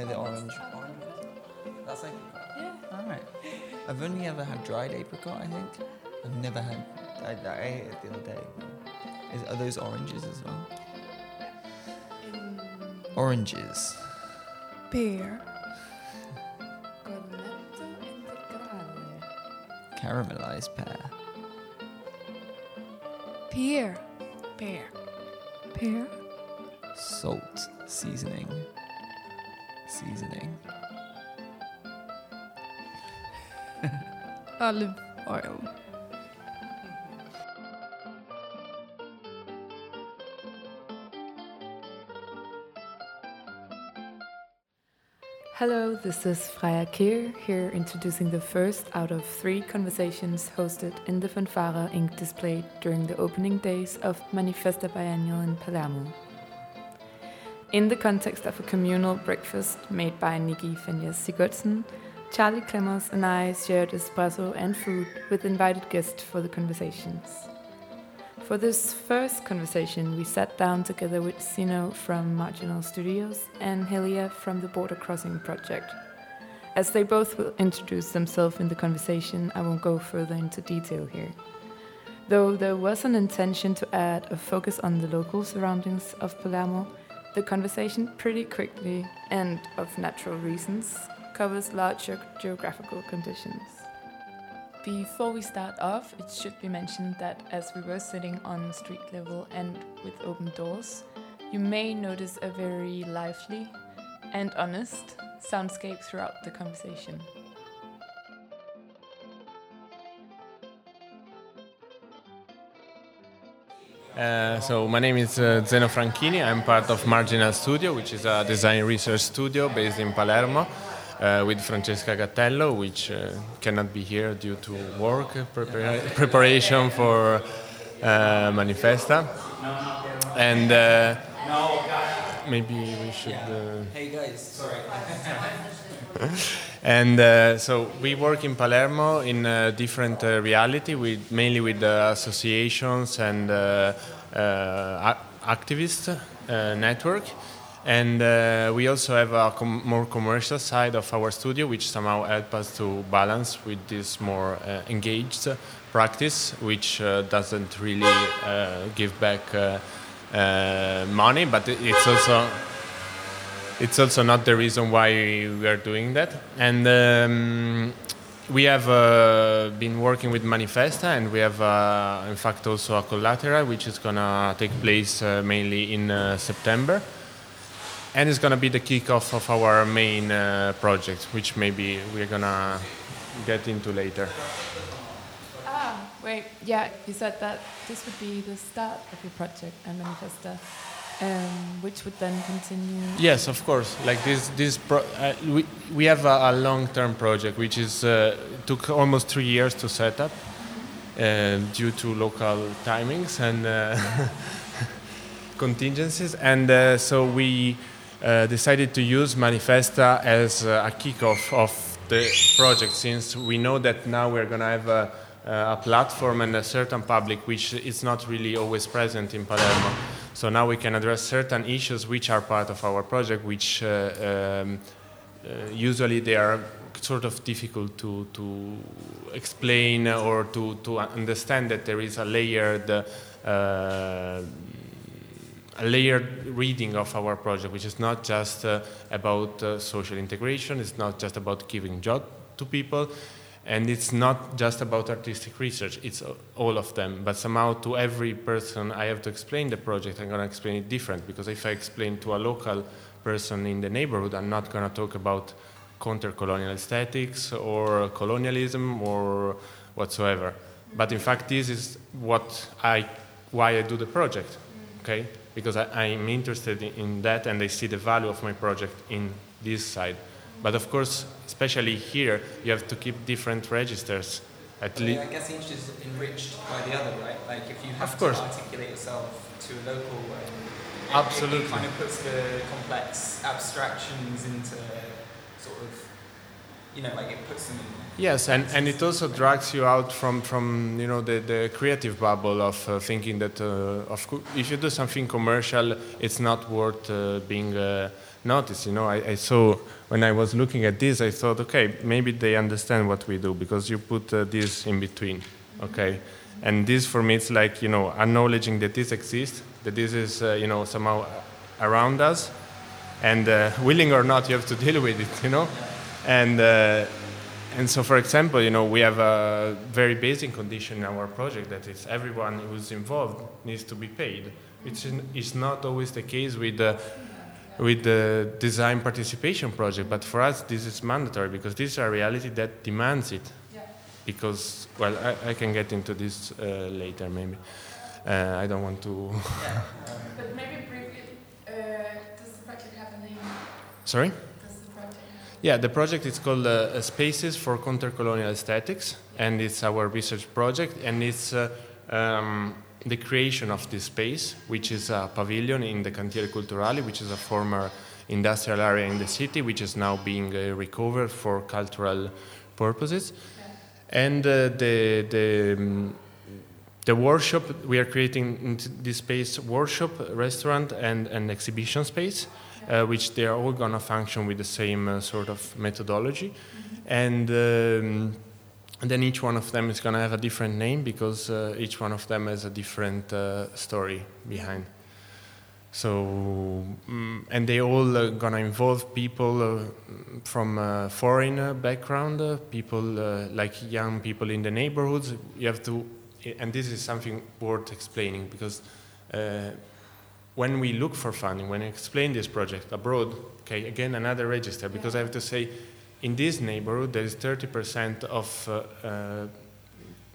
No, the orange. Orange. That's like. Yeah. All right. I've only ever had dried apricot. I think. I've never had. I, I ate it the other day. Is, are those oranges as well? Oranges. Pear. Caramelized pear. Pear. Pear. Pear. Salt. Seasoning. Seasoning. Olive oil. Hello, this is Freya Keir, here introducing the first out of three conversations hosted in the Fanfare inc. display during the opening days of Manifesta Biennial in Palermo. In the context of a communal breakfast made by Niki Fenyas Sigurdsson, Charlie Clemmers and I shared espresso and food with invited guests for the conversations. For this first conversation, we sat down together with Zeno from Marginal Studios and Helia from the Border Crossing Project. As they both will introduce themselves in the conversation, I won't go further into detail here. Though there was an intention to add a focus on the local surroundings of Palermo, the conversation pretty quickly, and of natural reasons, covers larger geographical conditions. Before we start off, it should be mentioned that as we were sitting on street level and with open doors, you may notice a very lively and honest soundscape throughout the conversation. Uh, so my name is uh, Zeno Franchini. I'm part of Marginal Studio, which is a design research studio based in Palermo, uh, with Francesca Gattello, which uh, cannot be here due to work prepara- preparation for uh, Manifesta. And maybe we should. Hey guys, sorry. and uh, so we work in Palermo in a different uh, reality, with mainly with uh, associations and uh, uh, ac- activist uh, network. And we also have a com- more commercial side of our studio, which somehow help us to balance with this more engaged practice, which doesn't really give back money, but it's also it's also not the reason why we are doing that. And um, we have uh, been working with Manifesta, and we have, uh, in fact, also a collateral which is to take place uh, mainly in uh, September. And it's to be the kickoff of our main uh, project, which maybe we're to get into later. Ah, wait, yeah, you said that this would be the start of your project and Manifesta, um, which would then continue. Yes, of course. Like this, this pro- uh, we, we have a, a long-term project which is uh, took almost three years to set up uh, due to local timings and uh, contingencies, and uh, so we uh, decided to use Manifesta as a kickoff of the project, since we know that now we're going to have a platform and a certain public which is not really always present in Palermo. So now we can address certain issues which are part of our project, which uh, um, uh, usually they are sort of difficult to, to explain or to, to understand that there is a layered uh, a layered reading of our project, which is not just uh, about uh, social integration, it's not just about giving job to people, and it's not just about artistic research, it's all of them. But somehow, to every person I have to explain the project, I'm going to explain it different, because if I explain to a local person in the neighborhood, I'm not going to talk about counter-colonial aesthetics or colonialism or whatsoever. But in fact, this is what I, why I do the project, okay? Because I, I'm interested in, in that and I see the value of my project in this side. But of course, especially here, you have to keep different registers. At least, I guess each is enriched by the other, right? Like if you have Of course. to articulate yourself to a local way, it- Absolutely. it, kind of puts the complex abstractions into sort of you know, like it puts them in. Yes, and, and it also drags you out from, from you know the, the creative bubble of uh, thinking that uh, of co- if you do something commercial, it's not worth uh, being uh, noticed. You know, I, I saw when I was looking at this, I thought, okay, maybe they understand what we do because you put uh, this in between, okay, and this for me it's like you know acknowledging that this exists, that this is uh, you know somehow around us, and uh, willing or not, you have to deal with it. You know, and. Uh, and so, for example, you know, we have a very basic condition in our project that is everyone who's involved needs to be paid, which is not always the case with the with the design participation project. But for us, this is mandatory because this is a reality that demands it. Yeah. Because, well, I, I can get into this uh, later, maybe. Uh, I don't want to. yeah. But maybe briefly, uh, does the project have a name? Sorry. Does the project Yeah, the project is called uh, Spaces for Countercolonial Aesthetics, and it's our research project, and it's uh, um, the creation of this space, which is a pavilion in the Cantieri Culturali, which is a former industrial area in the city, which is now being uh, recovered for cultural purposes. And uh, the, the, um, the workshop, we are creating in this space workshop, restaurant, and an exhibition space, uh, which they are all going to function with the same uh, sort of methodology. And, um, and then each one of them is going to have a different name because uh, each one of them has a different uh, story behind. So, mm, and they all uh, gonna involve people uh, from foreign background, uh, people uh, like young people in the neighborhoods. You have to, and this is something worth explaining because uh, when we look for funding, when I explain this project abroad, okay, again another register because I have to say, in this neighborhood there is 30% of uh, uh,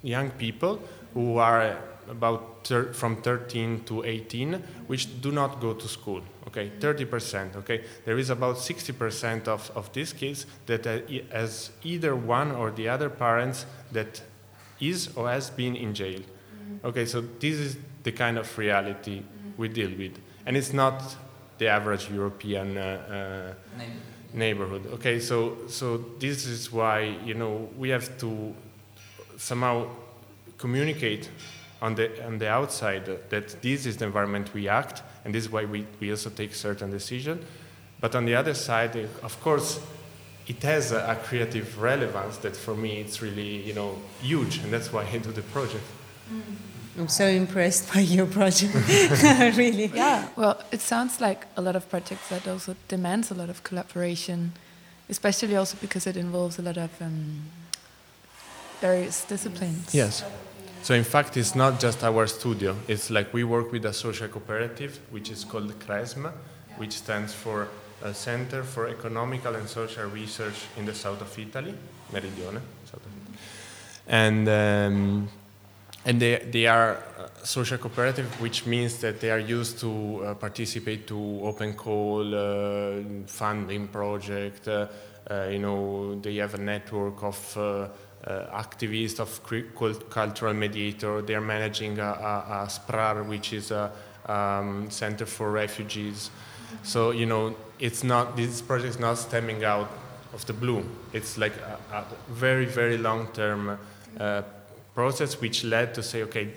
young people who are about thir- from 13 to 18, which do not go to school. Okay, 30%. Okay, there is about 60% of, of these kids that has either one or the other parents that is or has been in jail. Okay, so this is the kind of reality we deal with, and it's not the average European. Uh, uh, Name. Neighborhood. Okay, so so this is why you know we have to somehow communicate on the on the outside that this is the environment we act, and this is why we, we also take certain decisions. But on the other side, of course, it has a, a creative relevance that for me it's really you know huge, and that's why I do the project. Mm. I'm so impressed by your project. really. Yeah, well, it sounds like a lot of projects that also demands a lot of collaboration, especially also because it involves a lot of um, various disciplines. Yes. So in fact, it's not just our studio. It's like we work with a social cooperative, which is called CRESM, which stands for uh, Center for Economical and Social Research in the South of Italy, Meridione. South of Italy. And um, and they, they are social cooperative, which means that they are used to uh, participate to open call uh, funding project. Uh, uh, you know, they have a network of uh, uh, activists, of cultural mediator. They are managing a, a, a SPRAR, which is a um, center for refugees. So you know, it's not this project is not stemming out of the blue. It's like a, a very very long term uh, process which led to say, okay,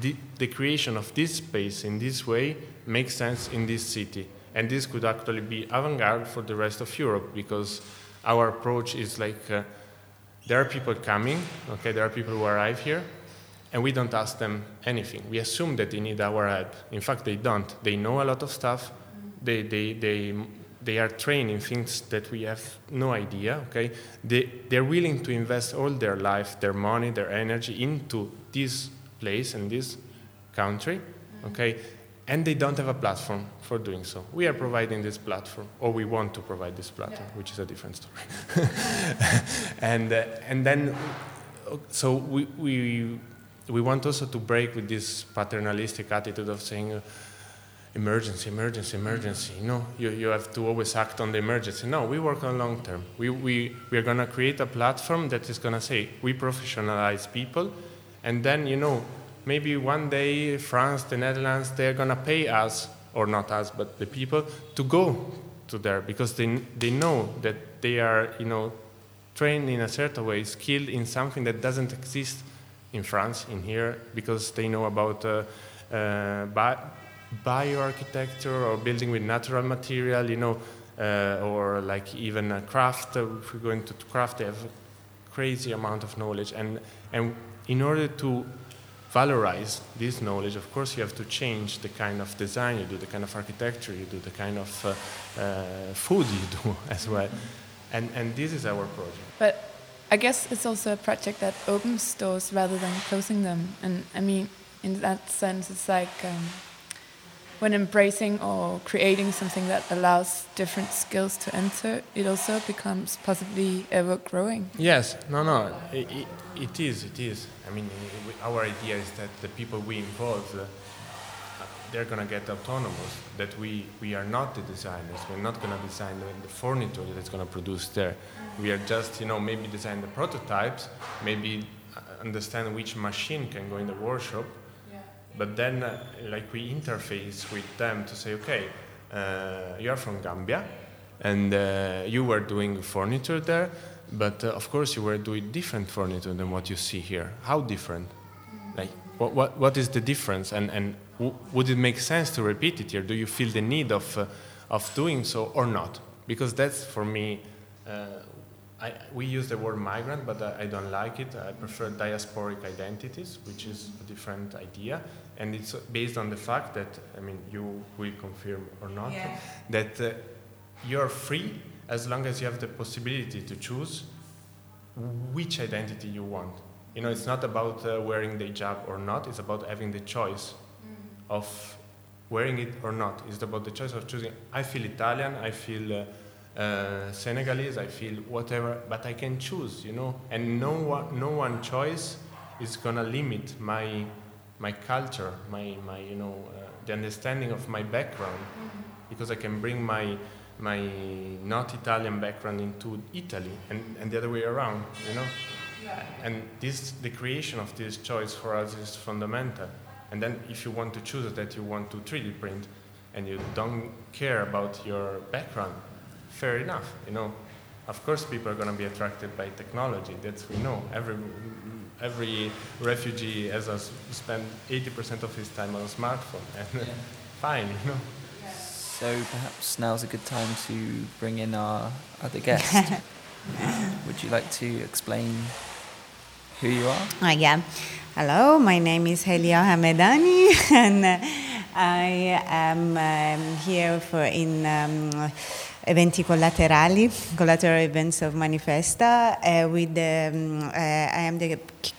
the, the creation of this space in this way makes sense in this city. And this could actually be avant garde for the rest of Europe because our approach is like uh, there are people coming, okay, there are people who arrive here, and we don't ask them anything. We assume that they need our help. In fact, they don't. They know a lot of stuff, they, they, they, they are trained in things that we have no idea okay? They, they're willing to invest all their life their money their energy into this place and this country okay? And they don't have a platform for doing so. We are providing this platform or we want to provide this platform which is a different story. And uh, and then so we, we we want also to break with this paternalistic attitude of saying uh, emergency, emergency, emergency. Know, you, you have to always act on the emergency. No, we work on long term. We, we, we are going to create a platform that is going to say we professionalize people, and then, you know, maybe one day France, the Netherlands, they're going to pay us, or not us, but the people, to go to there because they, they know that they are, you know, trained in a certain way, skilled in something that doesn't exist in France, in here, because they know about uh, uh, bi- bioarchitecture or building with natural material, you know, uh, or like even a craft. Uh, if we're going to craft, they have a crazy amount of knowledge, and and in order to valorize this knowledge, of course, you have to change the kind of design you do, the kind of architecture you do, the kind of uh, uh, food you do as well. And, and this is our project. But I guess it's also a project that opens doors rather than closing them. And I mean, in that sense, it's like um, when embracing or creating something that allows different skills to enter, it also becomes possibly ever growing. Yes, no, no, it, it, it is, it is. I mean, our idea is that the people we involve, uh, they're to get autonomous, that we, we are not the designers, we're not to design the, the furniture that's to produce there. We are just, you know, maybe design the prototypes, maybe uh, understand which machine can go in the workshop, but then uh, like we interface with them to say, okay, uh, you're from Gambia, and uh, you were doing furniture there, but uh, of course you were doing different furniture than what you see here. How different? Like, what, what, what is the difference? And, and w- would it make sense to repeat it here? Do you feel the need of, uh, of doing so or not? Because that's for me, uh, I, we use the word migrant, but I, I don't like it. I prefer diasporic identities, which is a different idea. And it's based on the fact that, I mean, you will confirm or not, Yeah. that uh, you're free as long as you have the possibility to choose which identity you want. You know, it's not about uh, wearing the hijab or not, it's about having the choice of wearing it or not. It's about the choice of choosing. I feel Italian, I feel uh, uh, Senegalese, I feel whatever, but I can choose, you know, and no one, no one choice is gonna limit my, my culture, my, my you know, uh, the understanding of my background, because I can bring my, my not Italian background into Italy and, and the other way around, you know. And this, the creation of this choice for us is fundamental. And then if you want to choose that you want to 3D print and you don't care about your background, fair enough, you know. Of course people are going to be attracted by technology, that's we know. Every, every refugee has a, spend 80% of his time on a smartphone and fine, you know. So perhaps now's a good time to bring in our other guest. Would you like to explain who you are? Ah, yeah. Hello, my name is Helia Hamedani, and uh, I am um, here for in um, eventi collaterali, collateral events of Manifesta. Uh, with the, um, uh, I am the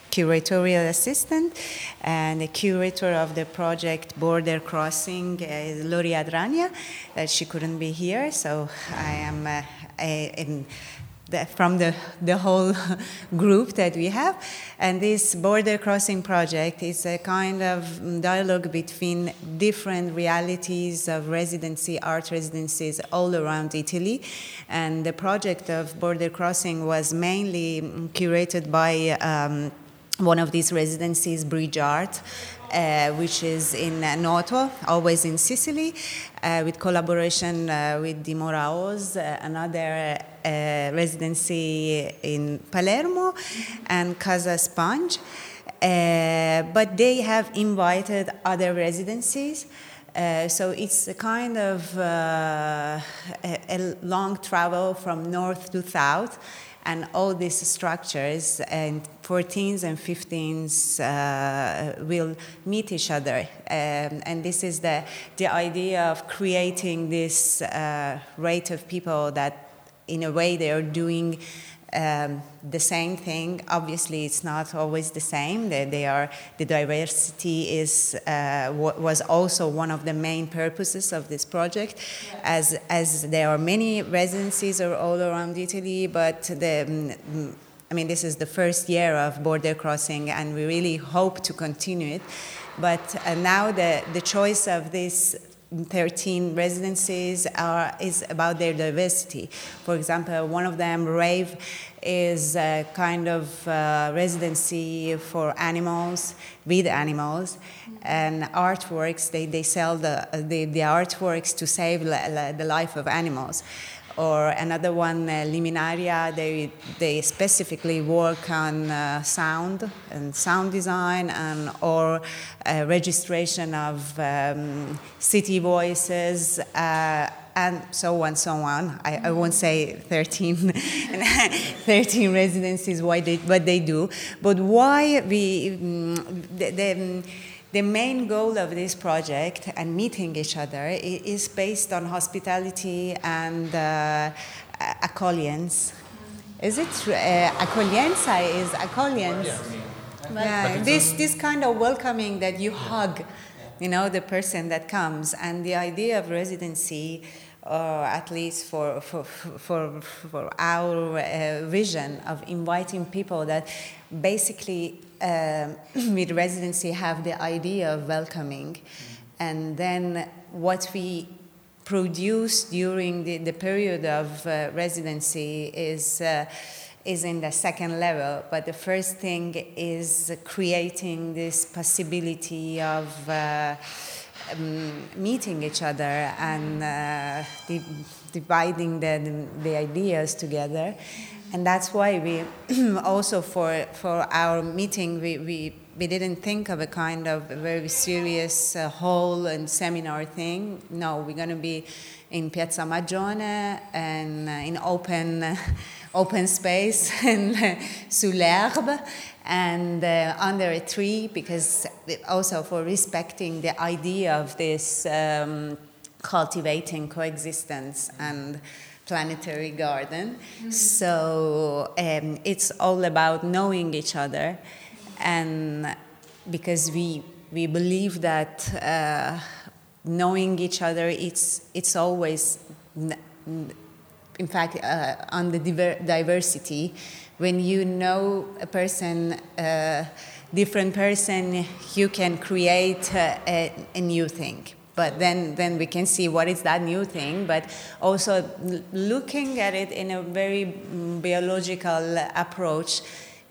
curatorial assistant and the curator of the project Border Crossing is Lori Adrania. That she couldn't be here, so I am uh, a, in from the, the whole group that we have. And this border crossing project is a kind of dialogue between different realities of residency, art residencies all around Italy. And the project of border crossing was mainly curated by um, one of these residencies, Bridge Art, uh, which is in uh, Noto, always in Sicily, uh, with collaboration uh, with Dimora OZ, uh, another residency in Palermo, and Casa Sponge. Uh, but they have invited other residencies. Uh, so it's a kind of uh, a, a long travel from north to south, and all these structures and 14s and 15s uh, will meet each other. Um, and this is the, the idea of creating this uh, rate of people that, in a way, they are doing um, the same thing. Obviously, it's not always the same. They, they are the diversity is uh, wa- was also one of the main purposes of this project, as as there are many residencies are all around Italy, but the mm, I mean, this is the first year of border crossing, and we really hope to continue it. But uh, now the, the choice of these 13 residencies are, is about their diversity. For example, one of them, Rave, is a kind of uh, residency for animals, with animals, and artworks. They, they sell the, the, the artworks to save la, la, the life of animals. Or another one, uh, Liminaria, they, they specifically work on uh, sound and sound design and or uh, registration of um, city voices uh, and so on, so on. I, I won't say 13, 13 residencies, what they, what they do, but why we, um, the, the the main goal of this project and meeting each other is based on hospitality and uh, accollience. Is it uh, accoglienza? Is accollience? Yeah. This this kind of welcoming that you hug, you know, the person that comes, and the idea of residency or at least for, for, for, for our uh, vision of inviting people that basically um, with residency have the idea of welcoming. And then what we produce during the, the period of uh, residency is, uh, is in the second level. But the first thing is creating this possibility of uh, um, meeting each other and uh, di- dividing the, the ideas together. And that's why we also, for, for our meeting, we, we, we didn't think of a kind of a very serious uh, hall and seminar thing. No, we're going to be in Piazza Magione and uh, in open, open space and uh, sous l'herbe and uh, under a tree because also for respecting the idea of this um, cultivating coexistence and planetary garden. Mm-hmm. So um, it's all about knowing each other, and because we we believe that uh, knowing each other it's it's always in fact uh, on the diver- diversity when you know a person, a different person, you can create a, a, new thing. But then, then we can see what is that new thing, but also looking at it in a very mm, biological approach,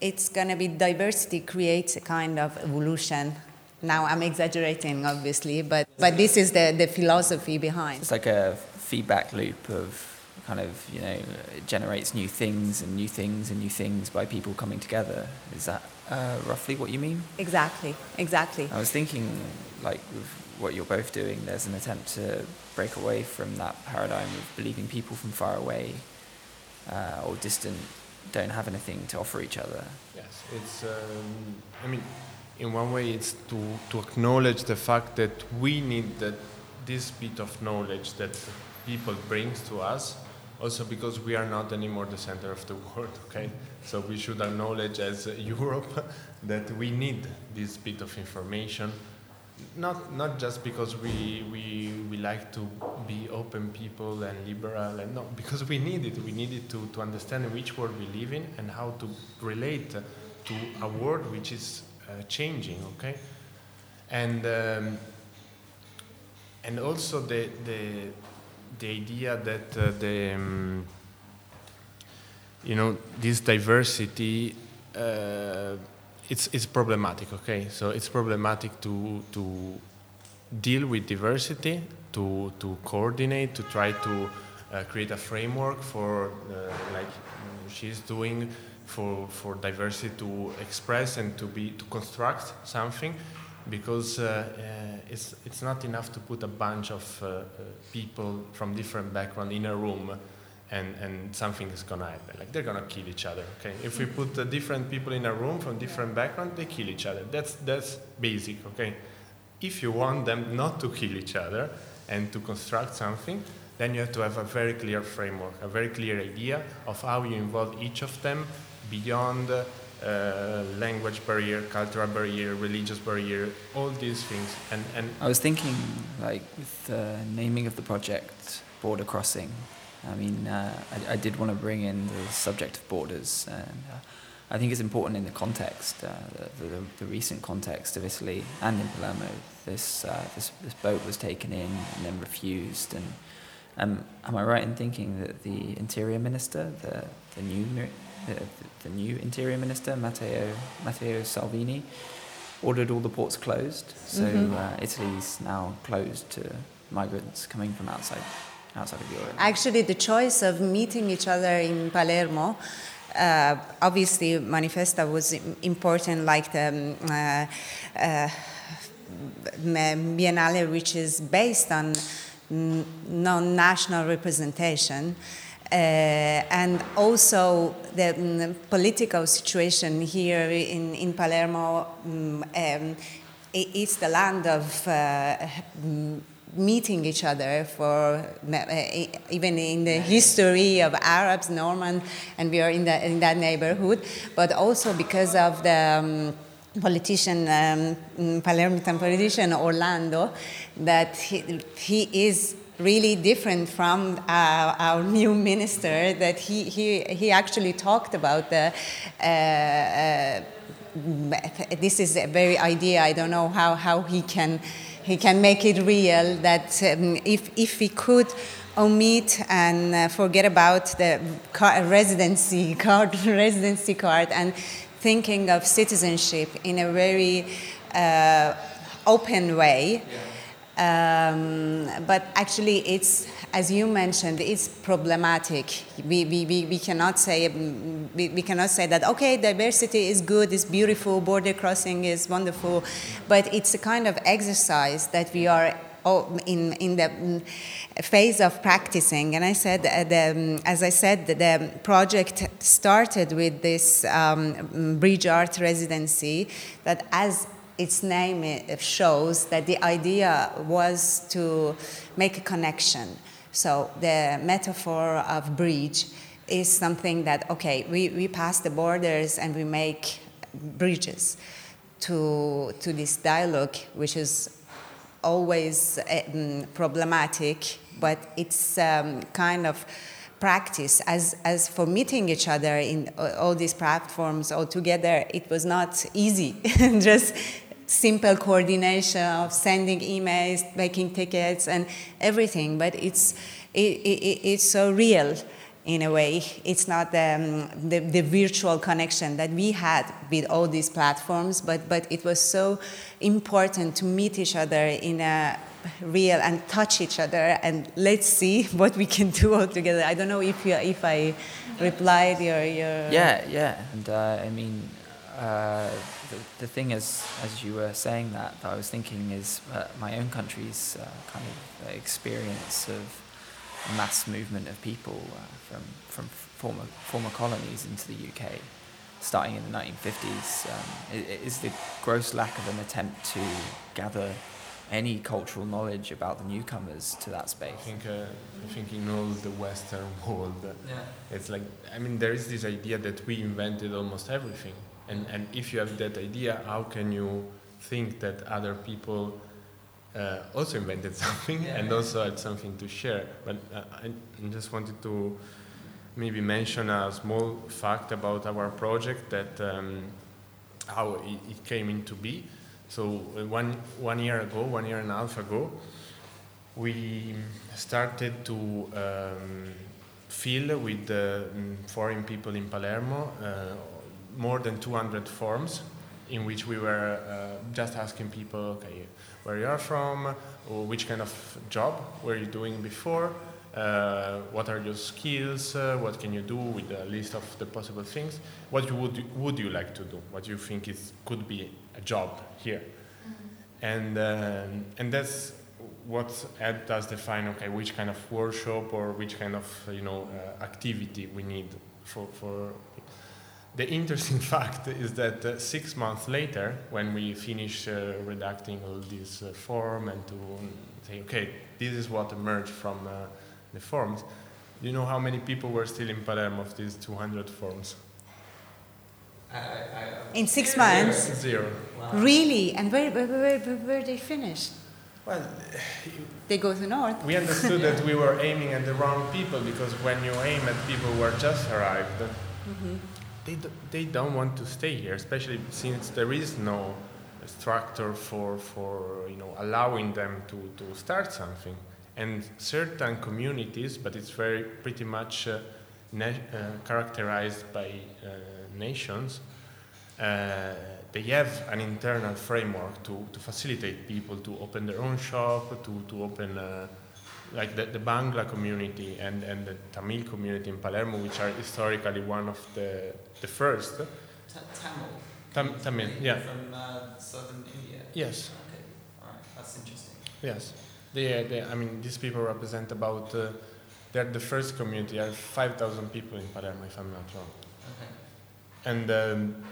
it's going to be diversity creates a kind of evolution. Now I'm exaggerating, obviously, but, but this is the, the philosophy behind. It's like a feedback loop of kind of you know it generates new things and new things and new things by people coming together. Is that uh, roughly what you mean? Exactly, exactly. I was thinking like with what you're both doing, there's an attempt to break away from that paradigm of believing people from far away uh, or distant don't have anything to offer each other. Yes, it's. Um, I mean, in one way, it's to to acknowledge the fact that we need that this bit of knowledge that people brings to us also because we are not anymore the center of the world, okay? So we should acknowledge as Europe that we need this bit of information, not, not just because we, we, we like to be open people and liberal, and no, because we need it. We need it to, to understand which world we live in and how to relate to a world which is uh, changing, okay? And, um, and also the, the, the idea that uh, the um, you know this diversity uh, it's it's problematic okay? So it's problematic to to deal with diversity to to coordinate to try to uh, create a framework for uh, like she's doing for for diversity to express and to be to construct something because uh, uh, it's, it's not enough to put a bunch of uh, people from different backgrounds in a room and, and something is gonna happen. Like they're gonna kill each other. Okay, if we put uh, different people in a room from different backgrounds, they kill each other. That's that's basic. Okay, if you want them not to kill each other and to construct something, then you have to have a very clear framework, a very clear idea of how you involve each of them beyond. Uh, uh, language barrier, cultural barrier, religious barrier, all these things. And, and I was thinking, like, with the naming of the project, Border Crossing, I mean, uh, I, I, did want to bring in the subject of borders. And uh, I think it's important in the context, uh, the, the, the, recent context of Italy and in Palermo. This, uh, this, this, boat was taken in and then refused. And um, am I right in thinking that the interior minister, the, the new the, the new interior minister, Matteo, Matteo Salvini, ordered all the ports closed. So mm-hmm. uh, Italy's now closed to migrants coming from outside outside of Europe? Actually, the choice of meeting each other in Palermo. Uh, obviously, Manifesta was important, like the um, uh, uh, Biennale, which is based on non-national representation. Uh, and also the um, political situation here in, in Palermo um, um, it's the land of uh, meeting each other for uh, even in the history of Arabs, Norman, and we are in, the, in that neighborhood, but also because of the um, politician, um, Palermitan politician Orlando, that he, he is really different from uh, our new minister that he, he, he actually talked about the uh, uh, this is a very idea. I don't know how, how he can he can make it real that um, if, if we could omit and uh, forget about the car, residency card residency card and thinking of citizenship in a very uh, open way yeah um, but actually, it's as you mentioned, it's problematic. We, we, we, we cannot say we, we cannot say that okay, diversity is good, it's beautiful, border crossing is wonderful, but it's a kind of exercise that we are in in the phase of practicing. And I said, uh, the, as I said, the project started with this um, bridge art residency that as its name shows that the idea was to make a connection. So the metaphor of bridge is something that, okay, we, we pass the borders and we make bridges. To, to this dialogue, which is always um, problematic, but it's um, kind of practice. As, as for meeting each other in all these platforms all together it was not easy. Just simple coordination of sending emails, making tickets, and everything. But it's it, it, it's so real in a way. It's not um, the, the virtual connection that we had with all these platforms, but but it was so important to meet each other in a real and touch each other and let's see what we can do all together. I don't know if you, if I replied your your yeah yeah and uh, I mean. Uh, the, the thing is, as you were saying that, that I was thinking is uh, my own country's uh, kind of experience of mass movement of people uh, from from former former colonies into the UK, starting in the 1950s, um, is the gross lack of an attempt to gather any cultural knowledge about the newcomers to that space. I think, uh, I think in all the Western world, yeah. it's like, I mean, there is this idea that we invented almost everything. And, and if you have that idea, how can you think that other people uh, also invented something yeah. and also had something to share? But uh, I just wanted to maybe mention a small fact about our project that um, how it, it, came into be. So uh, one, one year ago, one year and a half ago, we started to um, fill with uh, foreign people in Palermo uh, more than 200 forms in which we were uh, just asking people, okay, where you are from, or which kind of job were you doing before, uh, what are your skills, uh, what can you do with a list of the possible things, what you would, would you like to do, what you think is, could be a job here. Mm-hmm. And, um, and that's what helped us define, okay, which kind of workshop or which kind of, you know, uh, activity we need for, for the interesting fact is that uh, six months later, when we finish uh, redacting all this uh, form and to say, okay, this is what emerged from uh, the forms, you know how many people were still in Palermo of these 200 forms? in six months? Zero. Wow. Really? And where, where, where, where they finished? Well, they go to north. We understood that we were aiming at the wrong people because when you aim at people who are just arrived, mm-hmm they, do, they don't want to stay here, especially since there is no structure for, for you know, allowing them to, to start something. And certain communities, but it's very pretty much uh, na- uh, characterized by uh, nations, uh, they have an internal framework to, to facilitate people to open their own shop, to, to open uh, like the, the Bangla community and, and the Tamil community in Palermo, which are historically one of the, the first. Tamil. Tam, Tamil, yeah. From uh, southern India. Yes. Okay. All right. That's interesting. Yes. They, they, I mean, these people represent about, uh, they're the first community. There are 5,000 people in Palermo, if I'm not wrong. Okay. And um,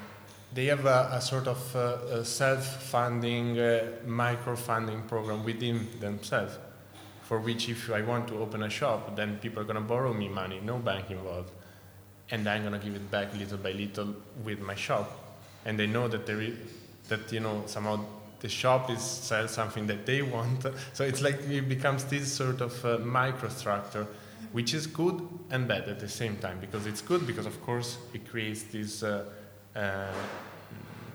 they have a, a sort of uh, self-funding, uh, micro-funding program within themselves, for which if I want to open a shop, then people are going to borrow me money, no bank involved, and I'm going to give it back little by little with my shop, and they know that there is, that you know somehow the shop is sell something that they want, so it's like it becomes this sort of uh, microstructure, which is good and bad at the same time because it's good because of course it creates this. Uh, uh,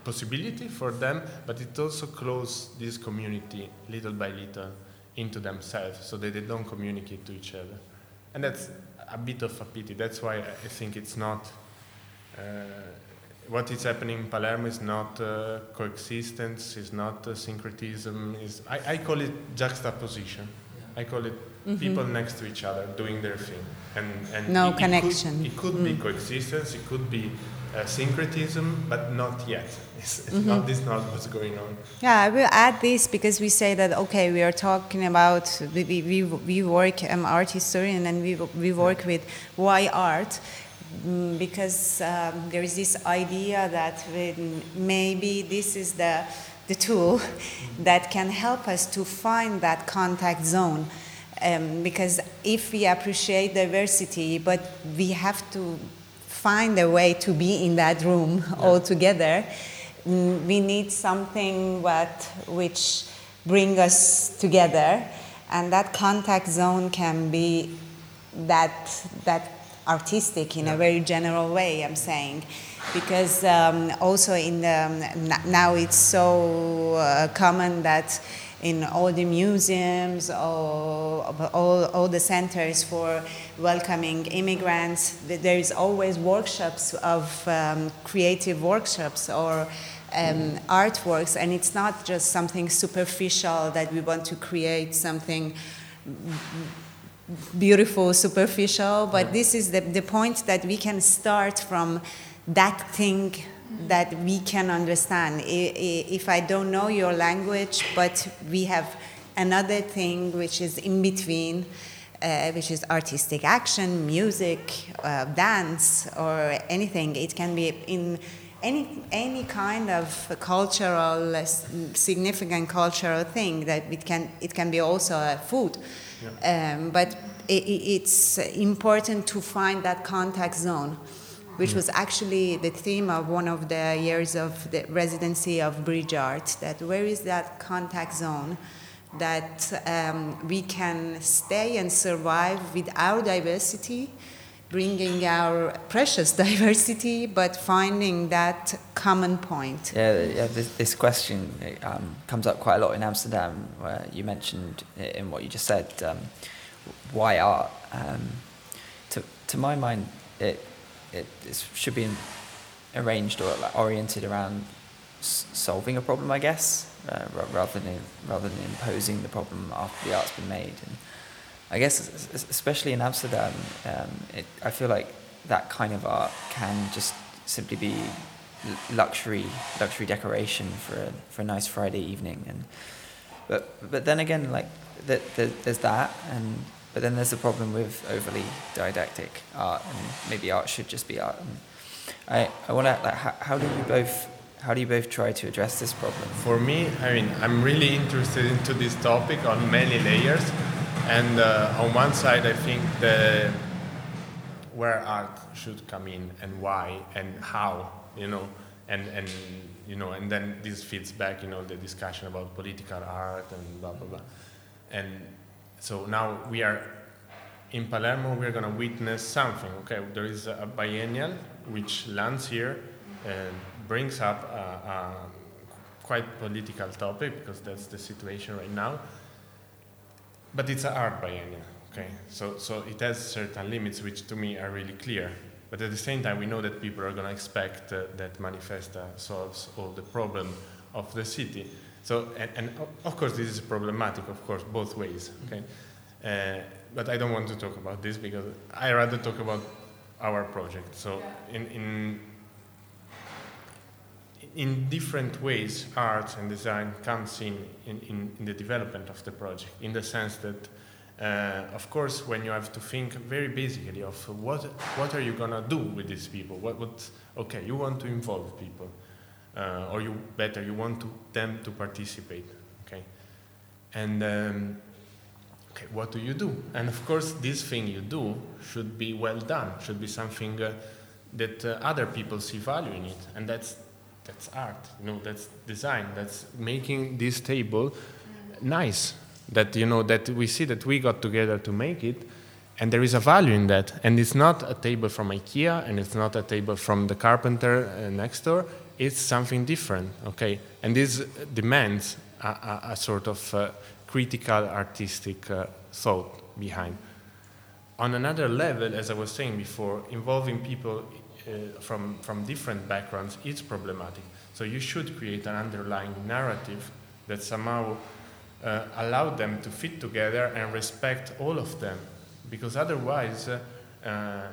possibility for them, but it also closes this community little by little into themselves so that they don't communicate to each other. And that's a bit of a pity. That's why I think it's not. Uh, what is happening in Palermo is not uh, coexistence, is not uh, syncretism. Is I, I, call it juxtaposition. Yeah. I call it mm-hmm. people next to each other doing their thing, and, and no it, connection. It could, it could mm. be coexistence. It could be uh, syncretism, but not yet. It's, it's mm-hmm. not, this not what's going on. Yeah, I will add this because we say that okay, we are talking about we we, we work um, art historian and we we work with why art. Mm, because um, there is this idea that maybe this is the the tool that can help us to find that contact zone. Um, because if we appreciate diversity, but we have to find a way to be in that room yeah. all together, mm, we need something what, which bring us together. And that contact zone can be that, that artistic in yeah. a very general way, I'm saying. Because um, also in the, now it's so uh, common that in all the museums, all, all, all the centers for welcoming immigrants. There is always workshops of um, creative workshops or um, artworks, and it's not just something superficial that we want to create something beautiful, superficial, but this is the, the point that we can start from that thing that we can understand. If I don't know your language, but we have another thing which is in between, uh, which is artistic action, music, uh, dance, or anything. It can be in any any kind of cultural uh, significant cultural thing that it can it can be also food, yeah. um, but it, it's important to find that contact zone which was actually the theme of one of the years of the residency of bridge art that where is that contact zone that um, we can stay and survive with our diversity bringing our precious diversity but finding that common point? Yeah, yeah this, this question um, comes up quite a lot in amsterdam where you mentioned in what you just said um, why art um, to, to my mind it it, it should be arranged or oriented around solving a problem, I guess, uh, rather than rather than imposing the problem after the art's been made. And I guess, especially in Amsterdam, um, it, I feel like that kind of art can just simply be luxury luxury decoration for a, for a nice Friday evening. And but but then again, like the, the, there's that, and but then there's the problem with overly didactic art, and maybe art should just be art. And I, I want to like, how, how do you both how do you both try to address this problem? For me, I mean, I'm really interested into this topic on many layers, and uh, on one side, I think the where art should come in and why and how, you know, and and you know, and then this feeds back, you know, the discussion about political art and blah blah blah, and so now we are in Palermo, we're going to witness something. Okay, there is a biennial which lands here and brings up a, a quite political topic because that's the situation right now. But it's an art biennial. Okay, so so it has certain limits which to me are really clear. But at the same time, we know that people are going to expect uh, that Manifesta solves all the problem of the city. So, and, and, of course, this is problematic, of course, both ways. Okay, Uh, but I don't want to talk about this because I rather talk about our project. So in, in in different ways, art and design comes in, in, in, in the development of the project, in the sense that, uh, of course, when you have to think very basically of what, what are you going to do with these people? What, what, okay, you want to involve people, uh, or you better, you want to, them to participate, okay? And um, okay, what do you do? And of course, this thing you do should be well done, should be something uh, that uh, other people see value in it, and that's that's art you know that's design that's making this table nice that you know that we see that we got together to make it and there is a value in that and it's not a table from ikea and it's not a table from the carpenter uh, next door it's something different okay and this demands a, a, a sort of uh, critical artistic uh, thought behind on another level as i was saying before involving people uh, from, from different backgrounds is problematic. So you should create an underlying narrative that somehow uh, allow them to fit together and respect all of them. Because otherwise, uh, uh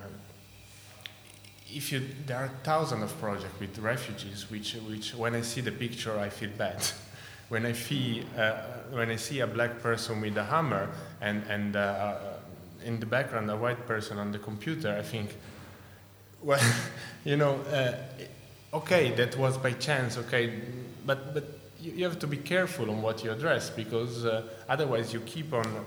if you, there are thousands of projects with refugees, which, which when I see the picture, I feel bad. when, I see, uh, when I see a black person with a hammer and, and uh, in the background a white person on the computer, I think, well, you know, uh, okay, that was by chance, okay, but, but you, you, have to be careful on what you address because uh, otherwise you keep on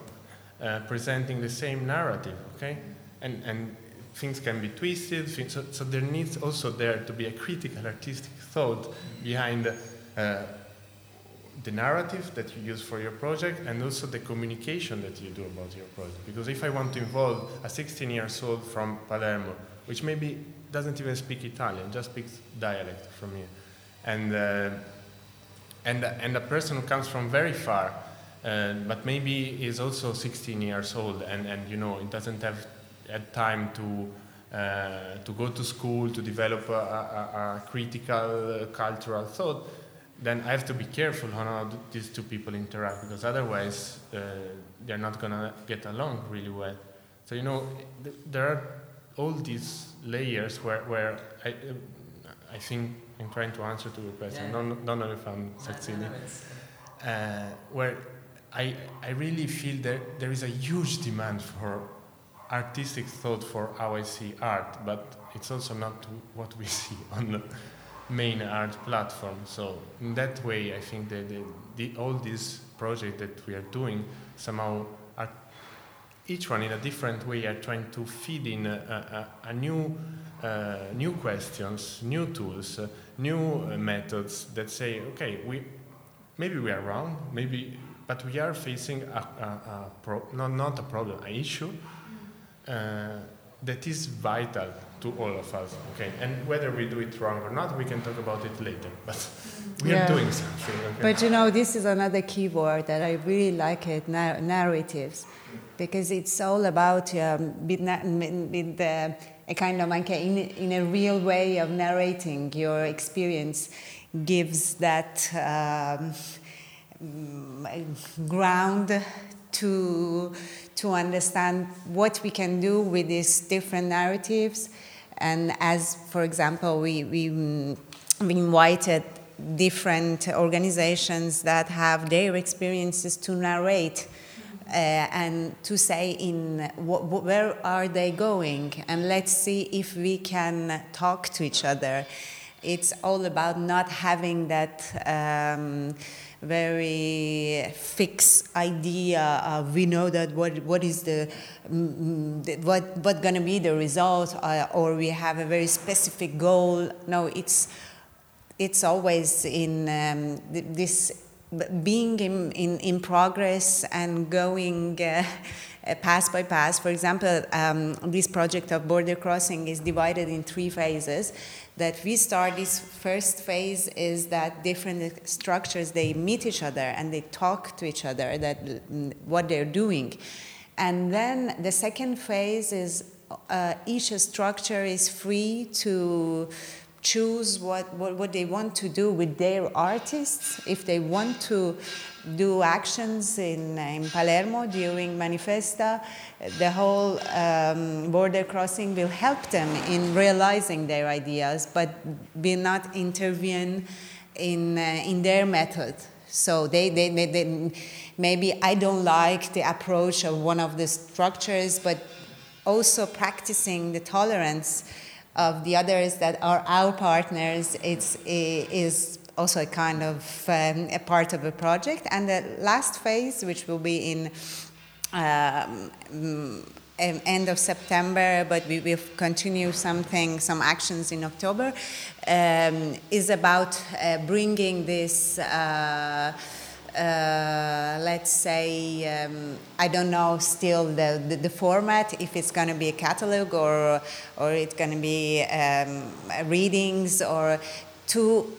uh, presenting the same narrative, okay? And, and things can be twisted, so, so there needs also there to be a critical artistic thought behind uh, the narrative that you use for your project and also the communication that you do about your project. Because if I want to involve a 16 years old from Palermo which maybe doesn't even speak Italian, just speaks dialect from here. And, uh, and, and a person who comes from very far, uh, but maybe is also 16 years old and, and you know, it doesn't have had time to, uh, to go to school, to develop a, a, a critical uh, cultural thought, then I have to be careful on how these two people interact because otherwise uh, they're not going to get along really well. So, you know, th- there are all these layers where, where I, I think I'm trying to answer to your question. Yeah. Don't, don't know if I'm succeeding. Uh, where I, I really feel that there is a huge demand for artistic thought for how I see art, but it's also not what we see on the main art platform. So in that way, I think that the, the, all these projects that we are doing somehow each one in a different way are trying to feed in a, a, a new, uh, new questions, new tools, uh, new uh, methods that say, okay, we, maybe we are wrong, maybe, but we are facing a, a pro- not, not a problem, an issue uh, that is vital to all of us. Okay, and whether we do it wrong or not, we can talk about it later. But we yeah. are doing something. Okay? But you know, this is another keyword that I really like it: narratives because it's all about um, with, with uh, a kind of like a, in, in, a real way of narrating your experience gives that um, ground to to understand what we can do with these different narratives. And as for example we we, we invited different organizations that have their experiences to narrate uh, and to say in wh- where are they going? And let's see if we can talk to each other. It's all about not having that um, very fixed idea of we know that what what is the, mm, what what going to be the result uh, or we have a very specific goal no it's it's always in um, this being in, in, in progress and going uh, pass by pass. For example, um, this project of border crossing is divided in three phases. That we start this first phase is that different structures they meet each other and they talk to each other that mm, what they're doing, and then the second phase is uh, each structure is free to choose what, what, what they want to do with their artists, if they want to do actions in, in Palermo during Manifesta, the whole um, border crossing will help them in realizing their ideas, but will not intervene in, uh, in their method. So they, they, they, they, maybe I don't like the approach of one of the structures, but also practicing the tolerance of the others that are our partners it's, is also a kind of um, a part of a project. And the last phase, which will be in um, end of September, but we will continue something, some actions in October, um, is about uh, bringing this. Uh, uh, let's say, um, I don't know still the, the, the format, if it's going to be a catalog or, or it's going to be um, readings or to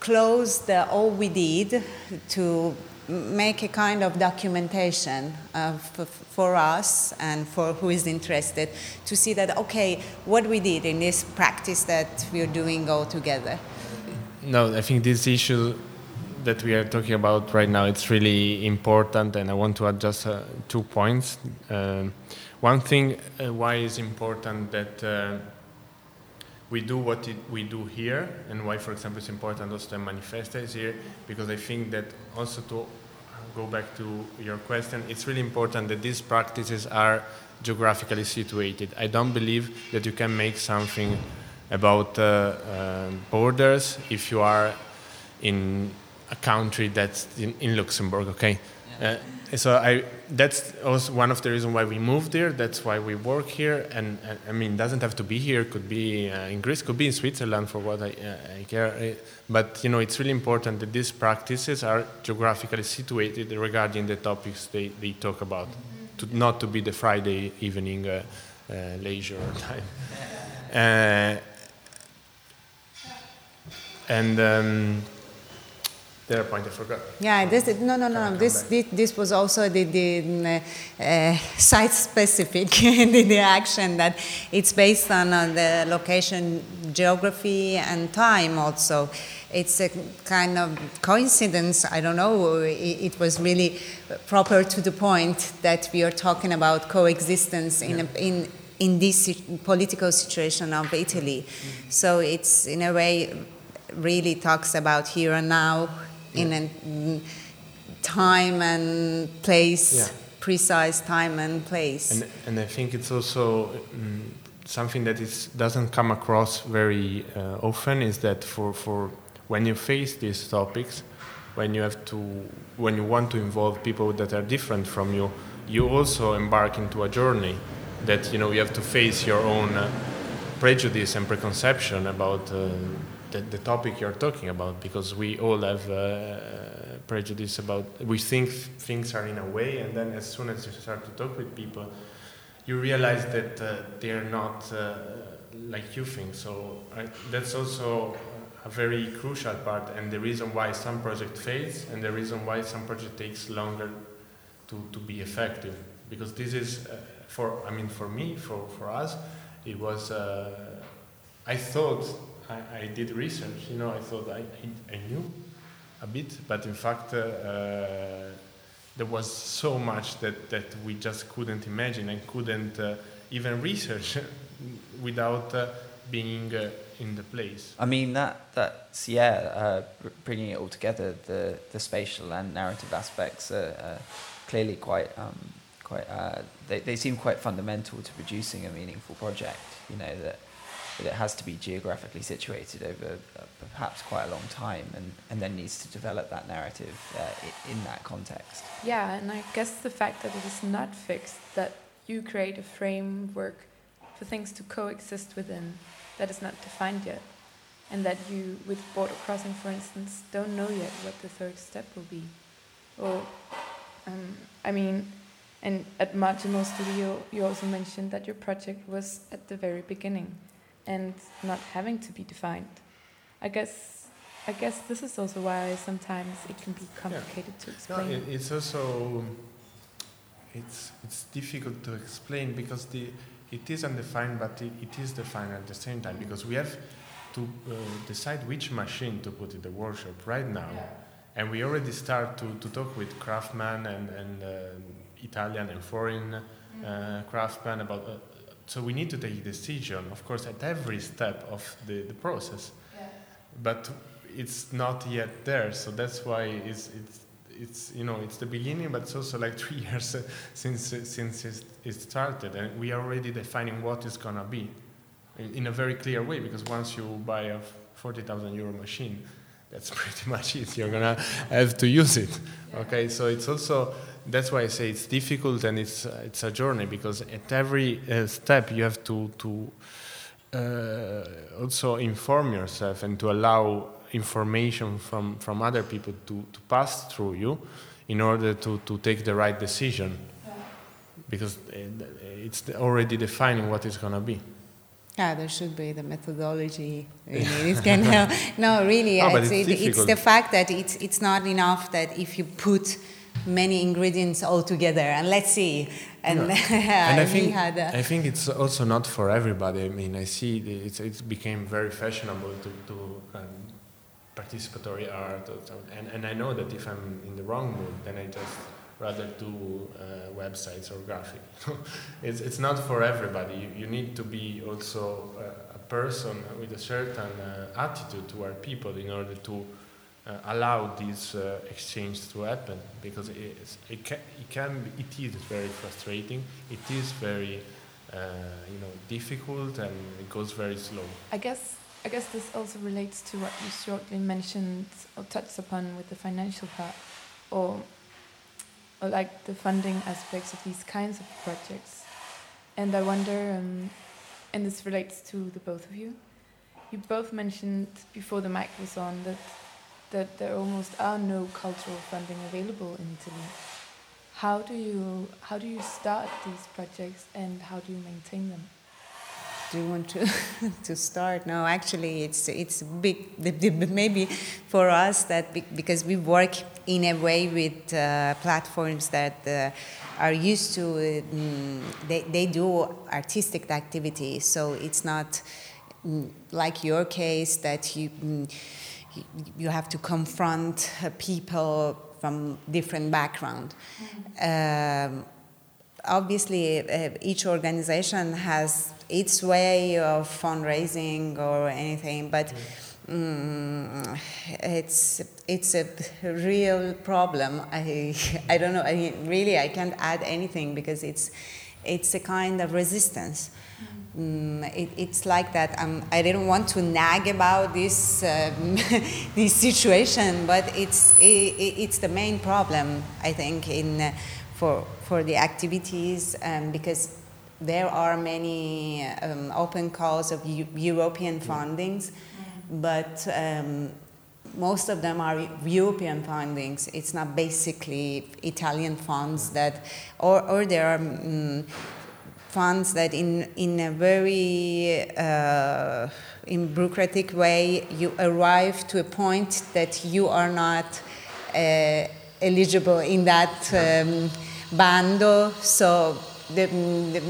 close the all we did to make a kind of documentation uh, for us and for who is interested to see that okay what we did in this practice that we're doing all together. No i think this issue that we are talking about right now it's really important and i want to add just uh, two points. Uh, one thing uh, why is important that uh, we do what it, we do here and why for example it's important also to Manifesta is here because i think that also to go back to your question it's really important that these practices are geographically situated. I don't believe that you can make something about uh, uh, borders if you are in a country that's in, in Luxembourg, okay? Uh, so I, that's also one of the reasons why we moved there. That's why we work here. And uh, I mean, doesn't have to be here. Could be uh, in Greece. Could be in Switzerland for what I, uh, I care. Uh, but you know, it's really important that these practices are geographically situated regarding the topics they, they talk about, to not to be the Friday evening uh, leisure time. and. Um, their point I forgot. Yeah, this no no no. This, this, this was also the, the uh, site specific the, the action that it's based on uh, the location, geography, and time also. It's a kind of coincidence. I don't know. It, it was really proper to the point that we are talking about coexistence in yeah. a, in in this political situation of Italy. Mm-hmm. So it's in a way really talks about here and now in a time and place, yeah. precise time and place. And, and I think it's also um, something that is, doesn't come across very uh, often is that for, for when you face these topics, when you have to, when you want to involve people that are different from you, you also embark into a journey that you know you have to face your own uh, prejudice and preconception about uh, the, the, topic you're talking about because we all have uh, prejudice about we think things are in a way and then as soon as you start to talk with people you realize that uh, they're not uh, like you think. So that's also a very crucial part and the reason why some project fails and the reason why some project takes longer to, to be effective. Because this is uh, for i mean for me for, for us it was uh, i thought I, I, did research. You know, I thought I, I, knew a bit, but in fact, uh, uh, there was so much that, that we just couldn't imagine and couldn't uh, even research without uh, being uh, in the place. I mean, that that's yeah, bringing it all together. The the spatial and narrative aspects are clearly quite. Um, quite, they, they seem quite fundamental to producing a meaningful project. You know that it has to be geographically situated over uh, perhaps quite a long time and, and then needs to develop that narrative uh, in that context. Yeah, and I guess the fact that it is not fixed, that you create a framework for things to coexist within that is not defined yet. And that you, with border crossing, for instance, don't know yet what the third step will be. Or, um, I mean, and at Marginal Studio, you also mentioned that your project was at the very beginning and not having to be defined. I guess I guess this is also why sometimes it can be complicated yeah. to explain. No, it, it's also it's it's difficult to explain because the it is undefined, but it, it is defined at the same time because we have to uh, decide which machine to put in the workshop right now. Yeah. And we already start to, to talk with craftsmen and, and uh, Italian and foreign uh, craftsmen about. So we need to take a decision, of course, at every step of the, the process. Yeah. But it's not yet there, so that's why it's, it's it's you know it's the beginning, but it's also like three years since since it started, and we are already defining what it's gonna be in a very clear way. Because once you buy a forty thousand euro machine, that's pretty much it. You're gonna have to use it. Okay, so it's also that's why I say it's difficult and it's uh, it's a journey because at every uh, step you have to to uh, also inform yourself and to allow information from, from other people to, to pass through you in order to, to take the right decision because it's already defining what it's going to be. Yeah, there should be the methodology. it can help. No, really, oh, it's, it's, it, it's, the fact that it's, it's not enough that if you put many ingredients all together and let's see. And, yeah. and I think I think it's also not for everybody. I mean, I see it's it's became very fashionable to to um, participatory art. and, and I know that if I'm in the wrong mood, then I just rather do uh, websites or graphic. it's, it's not for everybody. You, you need to be also a, a person with a certain uh, attitude toward people in order to uh, allow this uh, exchange to happen because it, it, can, it can it is very frustrating. It is very uh, you know difficult and it goes very slow. I guess I guess this also relates to what you shortly mentioned or touched upon with the financial part, or, or like the funding aspects of these kinds of projects. And I wonder, um, and this relates to the both of you. You both mentioned before the mic was on that that there almost are no cultural funding available in Italy. How do you how do you start these projects and how do you maintain them? do you want to to start? No, actually, it's it's big. Maybe for us that because we work in a way with uh, platforms that uh, are used to um, they they do artistic activities, so it's not um, like your case that you um, you have to confront uh, people from different background. Mm-hmm. Um, obviously, uh, each organization has its way of fundraising or anything, but mm, it's it's a real problem. I I don't know. I mean, really, I can't add anything because it's it's a kind of resistance. Mm, it, it's like that. Um, I didn't want to nag about this um, this situation, but it's it, it's the main problem I think in uh, for for the activities um, because there are many um, open calls of U- European fundings, but um, most of them are European fundings. It's not basically Italian funds that, or, or there are um, funds that, in in a very uh, in bureaucratic way, you arrive to a point that you are not uh, eligible in that um, bando. So the, the,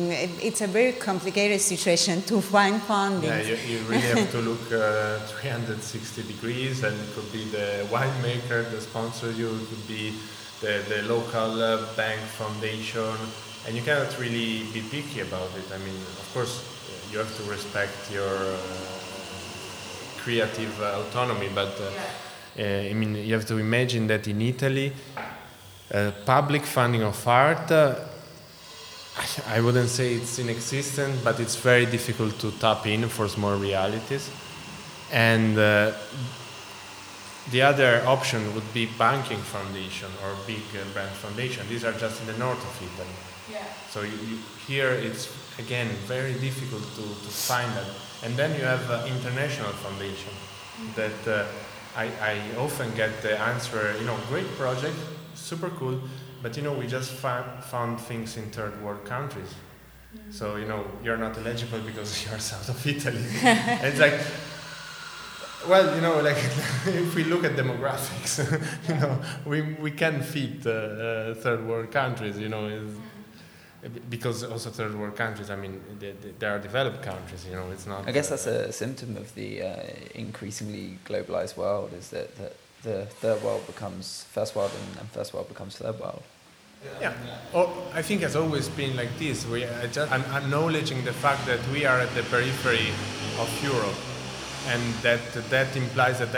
it's a very complicated situation to find funding. Yeah, you, you really have to look uh, 360 degrees, and it could be the winemaker that sponsors you, it could be the, the local uh, bank foundation, and you cannot really be picky about it. I mean, of course, uh, you have to respect your uh, creative uh, autonomy, but uh, I mean, you have to imagine that in Italy, public funding of art I wouldn't say it's inexistent, but it's very difficult to tap in for small realities. And uh, the other option would be banking foundation or big uh, brand foundation. These are just in the north of Italy. Yeah. So you, you, here it's again very difficult to, to find that. And then you have uh, international foundation mm-hmm. that uh, I, I often get the answer, you know, great project, super cool, but you know, we just found, found things in third world countries. Mm. So you know, you're not eligible because you're south of Italy. it's like, well, you know, like if we look at demographics, you know, we we can fit uh, uh, third world countries. You know, because also third world countries. I mean, they, they are developed countries. You know, it's not. I guess that's a symptom of the uh, increasingly globalized world. Is that, that the third world becomes first world and, and first world becomes third world. Yeah, oh, I think it's always been like this. We are just I'm acknowledging the fact that we are at the periphery of Europe, and that that implies that,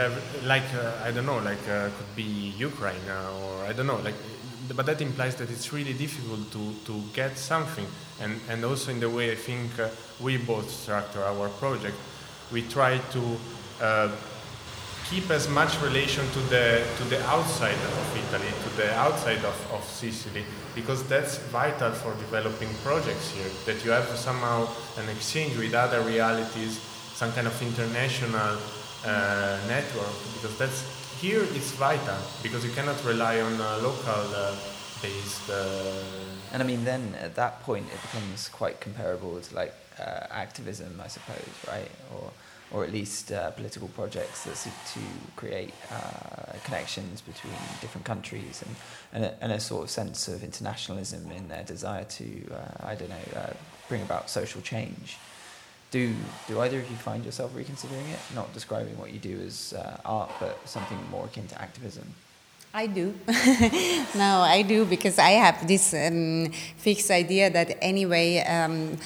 like uh, I don't know, like uh, could be Ukraine or I don't know, like but that implies that it's really difficult to, to get something. And, and also in the way I think uh, we both structure our project, we try to uh, keep as much relation to the, to the outside of Italy, to the outside of, of Sicily, because that's vital for developing projects here, that you have somehow an exchange with other realities, some kind of international uh, network, because that's here it's vital because you cannot rely on a local uh, based. Uh, and I mean, then at that point, it becomes quite comparable to like uh, activism, I suppose, right? Or, or at least uh, political projects that seek to create connections between different countries and, and a, and, a, sort of sense of internationalism in their desire to, I don't know, bring about social change do do either of you find yourself reconsidering it, not describing what you do as uh, art, but something more akin to activism? I do. no, I do because I have this um, fixed idea that anyway, um,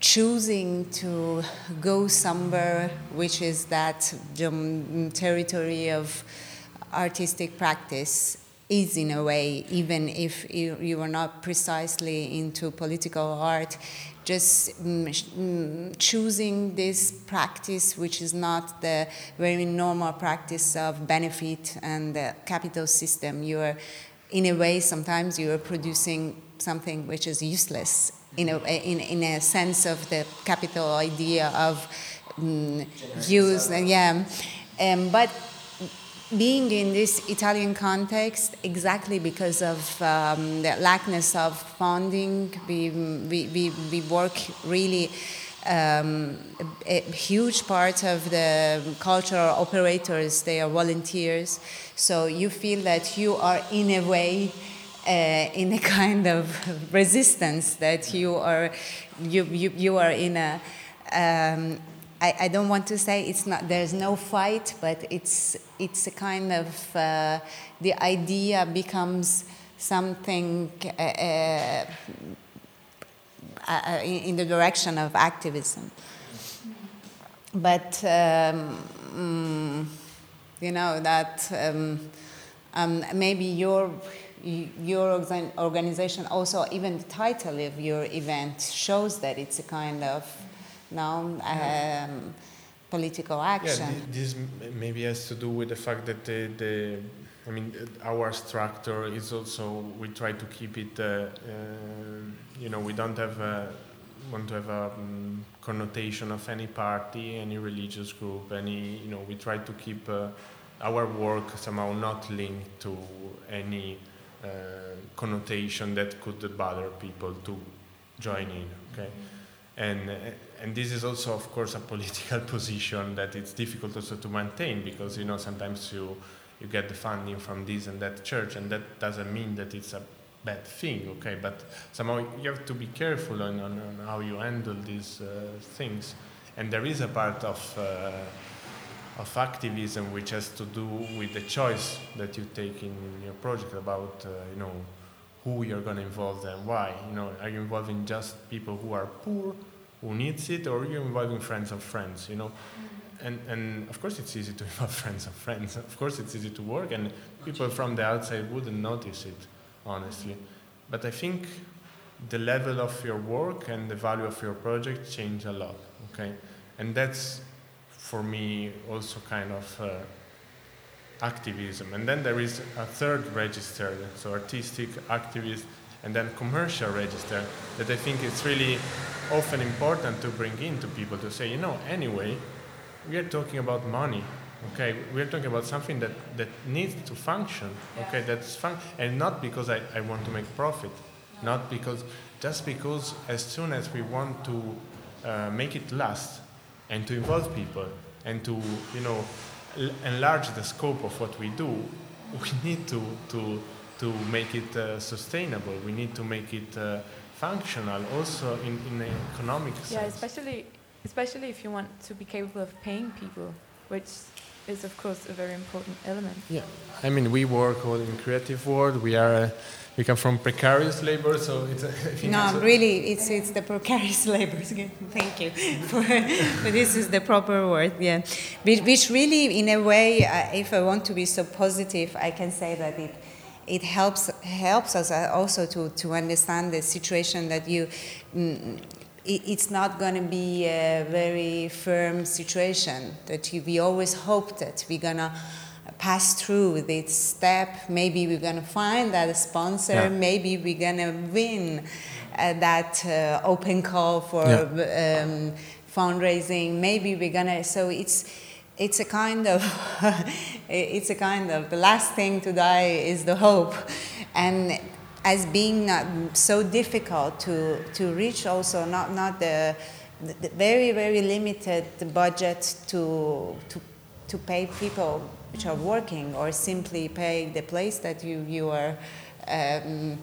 choosing to go somewhere which is that um, territory of artistic practice is in a way, even if you, you are not precisely into political art, just mm, choosing this practice, which is not the very normal practice of benefit and the capital system. You are, in a way, sometimes you are producing something which is useless in a, in, in a sense of the capital idea of um, views. And, yeah. Um, but being in this Italian context, exactly because of um, the lackness of funding, we, we, we, we work really um, a, a, huge part of the cultural operators, they are volunteers. So you feel that you are in a way uh, in a kind of resistance that you are you, you, you are in a um, I, I, don't want to say it's not there's no fight, but it's it's a kind of uh, the idea becomes something uh, uh, uh in, the direction of activism. But um, mm, you know that um, um, maybe your your organization also even the title of your event shows that it's a kind of no, um, political action. Yeah, this maybe has to do with the fact that the, the I mean, our structure is also we try to keep it. Uh, uh, you know, we don't have a, want to have a um, connotation of any party, any religious group, any. You know, we try to keep uh, our work somehow not linked to any uh, connotation that could bother people to join in. Okay, and and this is also, of course, a political position that it's difficult also to maintain because you know sometimes you you get the funding from this and that church, and that doesn't mean that it's a bad thing, okay? But somehow you have to be careful on, on, on how you handle these uh, things, and there is a part of uh, of activism which has to do with the choice that you take in your project about uh, you know who you're going to involve and why. You know, are you involving just people who are poor? Who needs it, or you're involving friends of friends, you know. And, and of course, it's easy to involve friends of friends. Of course, it's easy to work, and people from the outside wouldn't notice it, honestly. But I think the level of your work and the value of your project change a lot, okay? And that's, for me, also kind of uh, activism. And then there is a third register, so artistic, activist, and then commercial register that I think it's really often important to bring in to people to say, you know, anyway, we are talking about money. Okay, we're talking about something that, that needs to function. Okay, that's fun, and not because I, I want to make profit, not because just because as soon as we want to uh, make it last and to involve people and to you know l- enlarge the scope of what we do, we need to to to make it uh, sustainable. We need to make it uh, functional, also in, in an economic sense. Yeah, especially especially if you want to be capable of paying people, which is of course a very important element. Yeah, I mean we work all in creative world. We are. Uh, we come from precarious labor, so it's. A, no, it's really, it's it's the precarious labor. Thank you, for, for this is the proper word. Yeah, which, which really, in a way, uh, if I want to be so positive, I can say that it it helps helps us uh, also to to understand the situation that you. Mm, it's not going to be a very firm situation that you, we always hope that we're going to pass through this step. Maybe we're going to find that sponsor. Yeah. Maybe we're going to win uh, that uh, open call for yeah. um, fundraising. Maybe we're going to. So it's it's a kind of it's a kind of the last thing to die is the hope, and as being so difficult to to reach also not not the, the very very limited budget to to to pay people which are working or simply pay the place that you, you are um,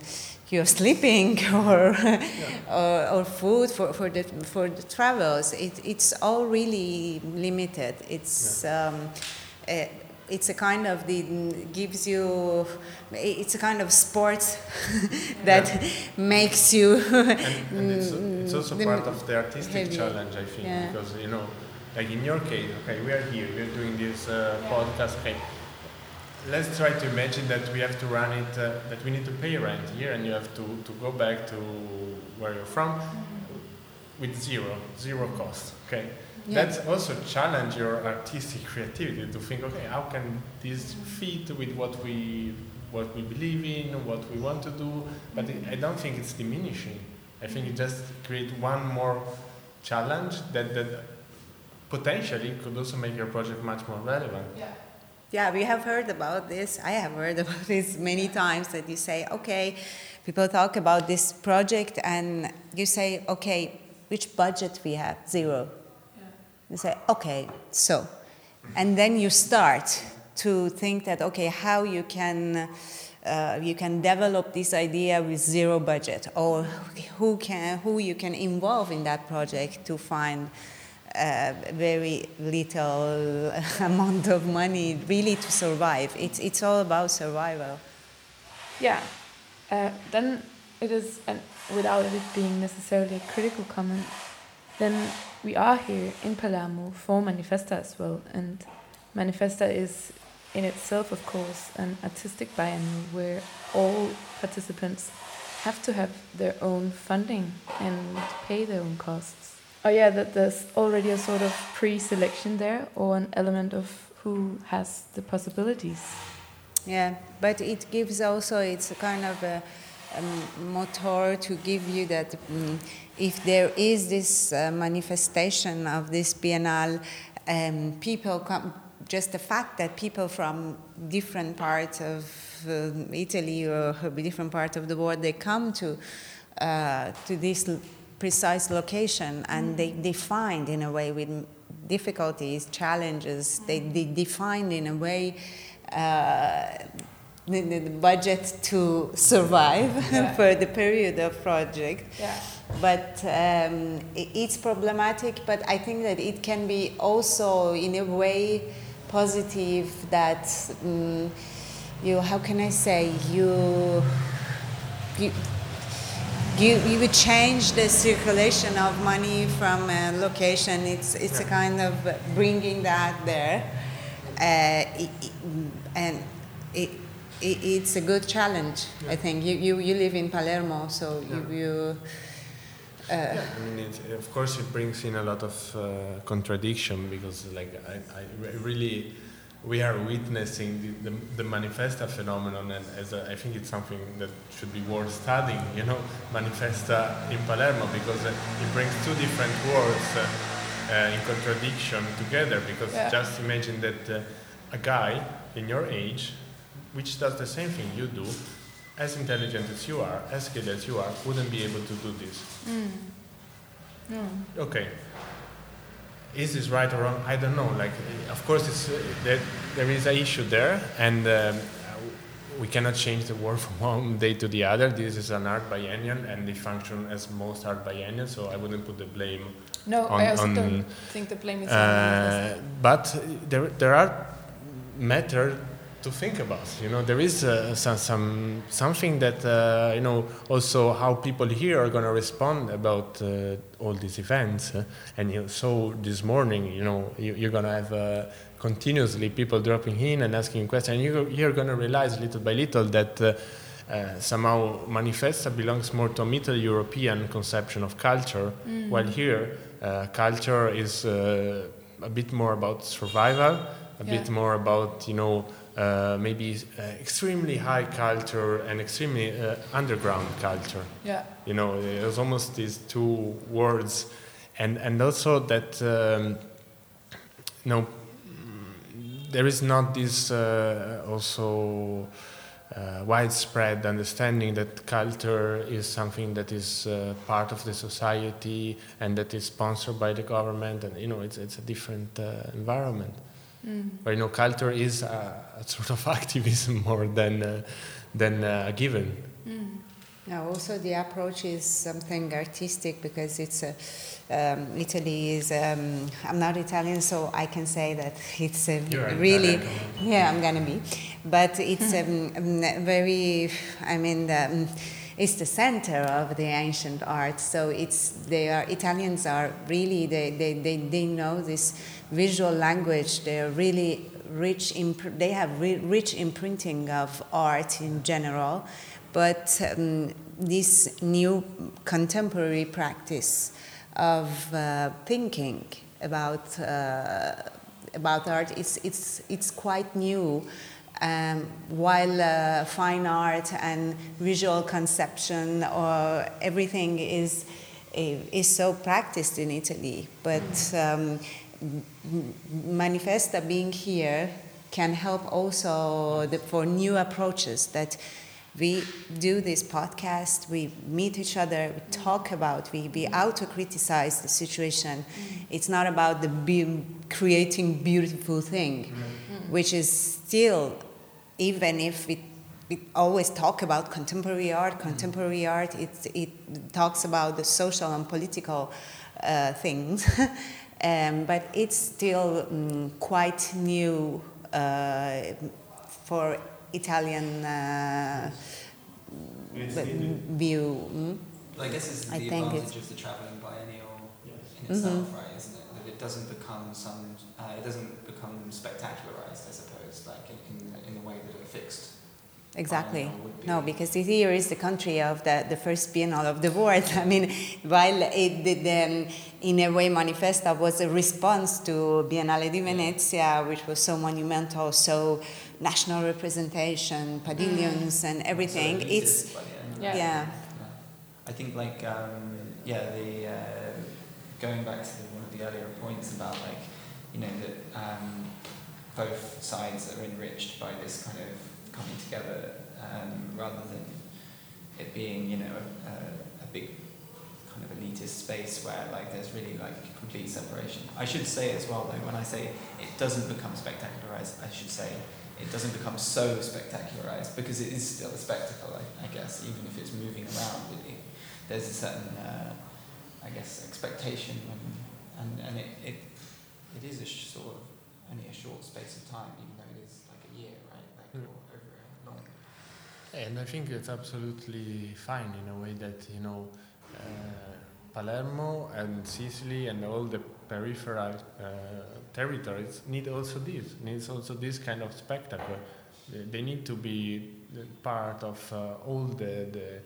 you're sleeping or, yeah. or, or, food for, for, the, for the travels. It, it's all really limited. It's, yeah. um, uh, it's a kind of the gives you it's a kind of sport that yeah. makes you and, and it's, it's, also part of the artistic heavy. challenge i think because you know like in your case, okay, we are here, we are doing this uh, podcast. Okay, let's try to imagine that we have to run it, uh, that we need to pay rent here, and you have to, to go back to where you're from with zero, zero cost. Okay, yeah. that's also challenge your artistic creativity to think, okay, how can this fit with what we what we believe in, what we want to do? But it, I don't think it's diminishing. I think it just create one more challenge that that potentially could also make your project much more relevant. Yeah. Yeah, we have heard about this. I have heard about this many times that you say, okay, people talk about this project and you say, okay, which budget we have? Zero. Yeah. You say, okay, so. And then you start to think that, okay, how you can. Uh, you can develop this idea with zero budget, or who can who you can involve in that project to find very little amount of money really to survive. It's, it's all about survival. Yeah. Uh, then it is, and without it being necessarily a critical comment, then we are here in Palermo for Manifesta as well. And Manifesta is in itself, of course, an artistic biennial where all participants have to have their own funding and pay their own costs. Oh yeah, that there's already a sort of pre-selection there, or an element of who has the possibilities. Yeah, but it gives also it's a kind of a, a motor to give you that um, if there is this uh, manifestation of this biennale, um, people come. Just the fact that people from different parts of uh, Italy or different parts of the world they come to uh, to this precise location and they defined in a way with difficulties, challenges, they, they defined in a way uh, the, the, budget to survive yeah. for the period of project. Yeah. But um, it's problematic, but I think that it can be also in a way positive that um, you, how can I say, you, you you, you would change the circulation of money from a location. It's, it's a kind of bringing that there. Uh, it, it, and it, it's a good challenge, yeah. I think. You, you, you live in Palermo, so yeah. you. you uh, yeah, I mean, it, of course, it brings in a lot of uh, contradiction because, like, I, I really we are witnessing the, the, the manifesta phenomenon, and as a, I think it's something that should be worth studying. You know, manifesta in Palermo because uh, it brings two different worlds uh, uh, in contradiction together. Because yeah. just imagine that uh, a guy in your age, which does the same thing you do, as intelligent as you are, as skilled as you are, wouldn't be able to do this. Mm. No. Okay, is this right or wrong? I don't know. Like, of course, it's uh, there, there is an issue there, and um, we cannot change the world from one day to the other. This is an art biennial, and they function as most art biennials. So I wouldn't put the blame. No, on, I also on, don't think the blame is on uh, But there, there are matter to think about. You know, there is uh, some, some something that uh, you know also how people here are going to respond about uh, all these events. uh, and you saw this morning, you know, you, you're going to have uh, continuously people dropping in and asking questions. And you, you're going to realize little by little that. Uh, uh, somehow Manifesta belongs more to a Middle European conception of culture, while here uh, culture is uh, a bit more about survival, a Yeah. bit more about you know uh, maybe uh, extremely high culture and extremely uh, underground culture. Yeah. You know, there's almost these two words, and and also that um, you know there is not this uh, also. Uh, widespread understanding that culture is something that is uh, part of the society and that is sponsored by the government, and you know it's it's a different uh, environment. Where you know culture is a, a sort of activism more than uh, than uh, given. No, also the approach is something artistic because it's a, um, Italy is. Um, I'm not Italian, so I can say that it's You're really. Italian. Yeah, I'm gonna be, but it's um, um, very. I mean. Um, it's the center of the ancient art, so it's they are Italians are really they, they, they, they know this visual language. They are really rich. They have re- rich imprinting of art in general, but um, this new contemporary practice of uh, thinking about uh, about art it's it's it's quite new. Um, while uh, fine art and visual conception or everything is is so practiced in Italy, but um, Manifesta being here can help also the, for new approaches that we do this podcast, we meet each other, we talk about, we, we auto criticize the situation. It's not about the be- creating beautiful thing, which is still, even if we, we always talk about contemporary art, contemporary art, it, it talks about the social and political uh, things. um, but it's still um, quite new uh, for Italian uh, view. mm? Well, I guess it's I the think advantage it's- of the traveling biennial in Mhm. itself, right? Isn't it that it doesn't become some, uh, it doesn't become spectacularized, I suppose, like in, in the way that a fixed Exactly. be. No, because here is the country of the, the first biennale of the world. I mean, while it did, um, in a way, Manifesta was a response to Biennale di Venezia, which was so monumental, so national representation, pavilions, and everything. So It's elitist by. Yeah. yeah. I think like um, yeah the uh, going back to one of the earlier points about like you know that um, both sides are enriched by this kind of coming together um, rather than it being you know a, a, big kind of elitist space where like there's really like complete separation. I should say as well though when I say it doesn't become spectacularized, I should say it doesn't become so spectacularized because it is still a spectacle, I, I guess, even if it's moving around. There's a certain, uh, I guess, expectation, when, and and it, it it is a sort of only a short space of time, even though it is like a year, right? Like Mm. or over a long. And I think it's absolutely fine in a way that you know uh, Palermo and Sicily and all the peripheral uh, territories need also this needs also this kind of spectacle. They, need to be part of uh, all the, the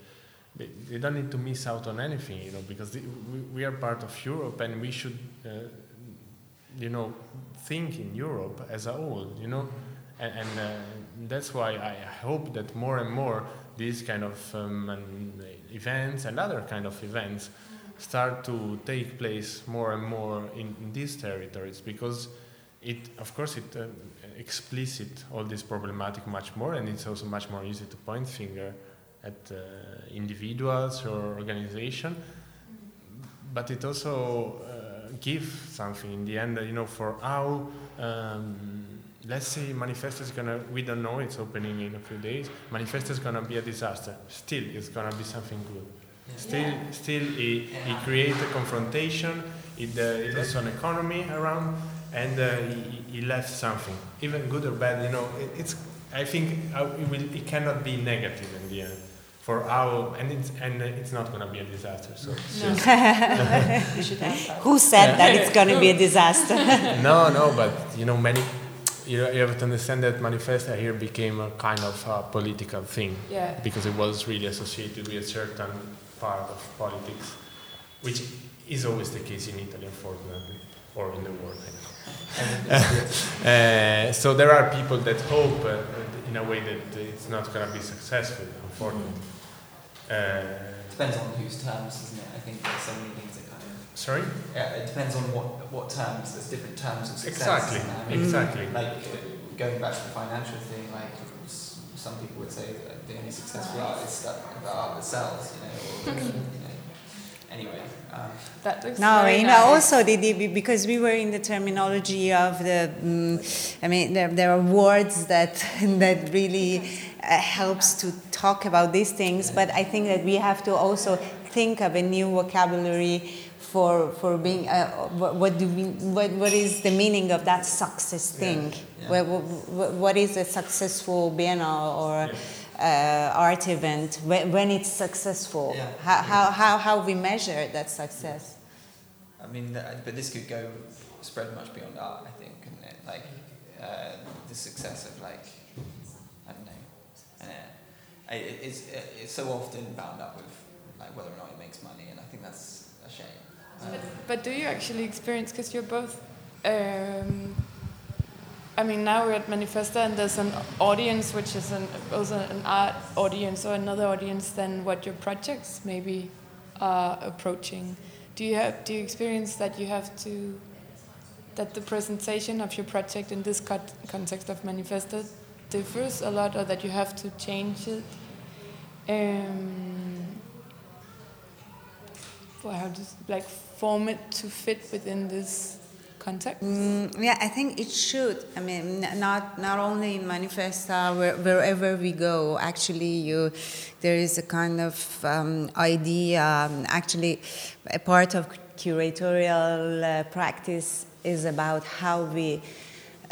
they, they don't need to miss out on anything, you know, because the, we, we are part of Europe and we should, uh, you know, think in Europe as a whole, you know, and, and uh, that's why I hope that more and more these kind of um, and events and other kind of events start to take place more and more in, in these territories because it, of course, it uh, explicit all this problematic much more, and it's also much more easy to point finger at uh, individuals or organization. But it also gives something in the end, you know, for how um, let's say Manifesta is gonna we don't know it's opening in a few days Manifesta is gonna be a disaster. Still it's gonna be something good. Still Yeah. still it, it creates a confrontation it, uh, it has an economy around and uh, he, he left something even good or bad you know it, it's i think uh, it, will, it cannot be negative in the end for our and it's and it's not going to be a disaster so it's No. just- You should have that. Who said that it's going to be a disaster? no, no, but you know, many. You, know, you have to understand that Manifesta here became a kind of uh, political thing Yeah. because it was really associated with a certain part of politics, which is always the case in Italy, unfortunately, or in the world. I know. Uh, so there are people that hope, uh, in a way, that it's not going to be successful, unfortunately. Uh, Depends on whose terms, doesn't it? I think there's so many things that kind of. sorry? Yeah, it depends on what what terms. There's different terms of success. Exactly. I mean, Exactly. Like uh, going back to the financial thing, like some people would say that the only successful art is stuff the art that sells. You know. Or, you know. Anyway. Um, That looks No, very you know, nice. also the, the, because we were in the terminology of the, mm I mean, there, there are words that that really uh, helps to talk about these things, but I think that we have to also think of a new vocabulary for for being. Uh, what, what do we? What, what is the meaning of that success thing? yeah. What, what, what is a successful biennale or? Uh, art event when, when it's successful Yeah. how, how, how, how we measure that success I mean, but this could go spread much beyond art. I think, couldn't it? Like uh, the success of like I don't know. Uh, it, it's it's so often bound up with like whether or not it makes money, and I think that's a shame. Um, But, but do you actually experience, because you're both, um, I mean, now we're at Manifesta and there's an audience which is an, also an art audience or another audience than what your projects maybe are approaching. Do you have, do you experience that you have to, that the presentation of your project in this cont- context of Manifesta differs a lot or that you have to change it? Um, for how to like form it to fit within this context? Mm, yeah, I think it should. I mean, not not only in Manifesta, where, wherever we go. Actually, you there is a kind of um, idea. Um, actually, a part of curatorial uh, practice is about how we.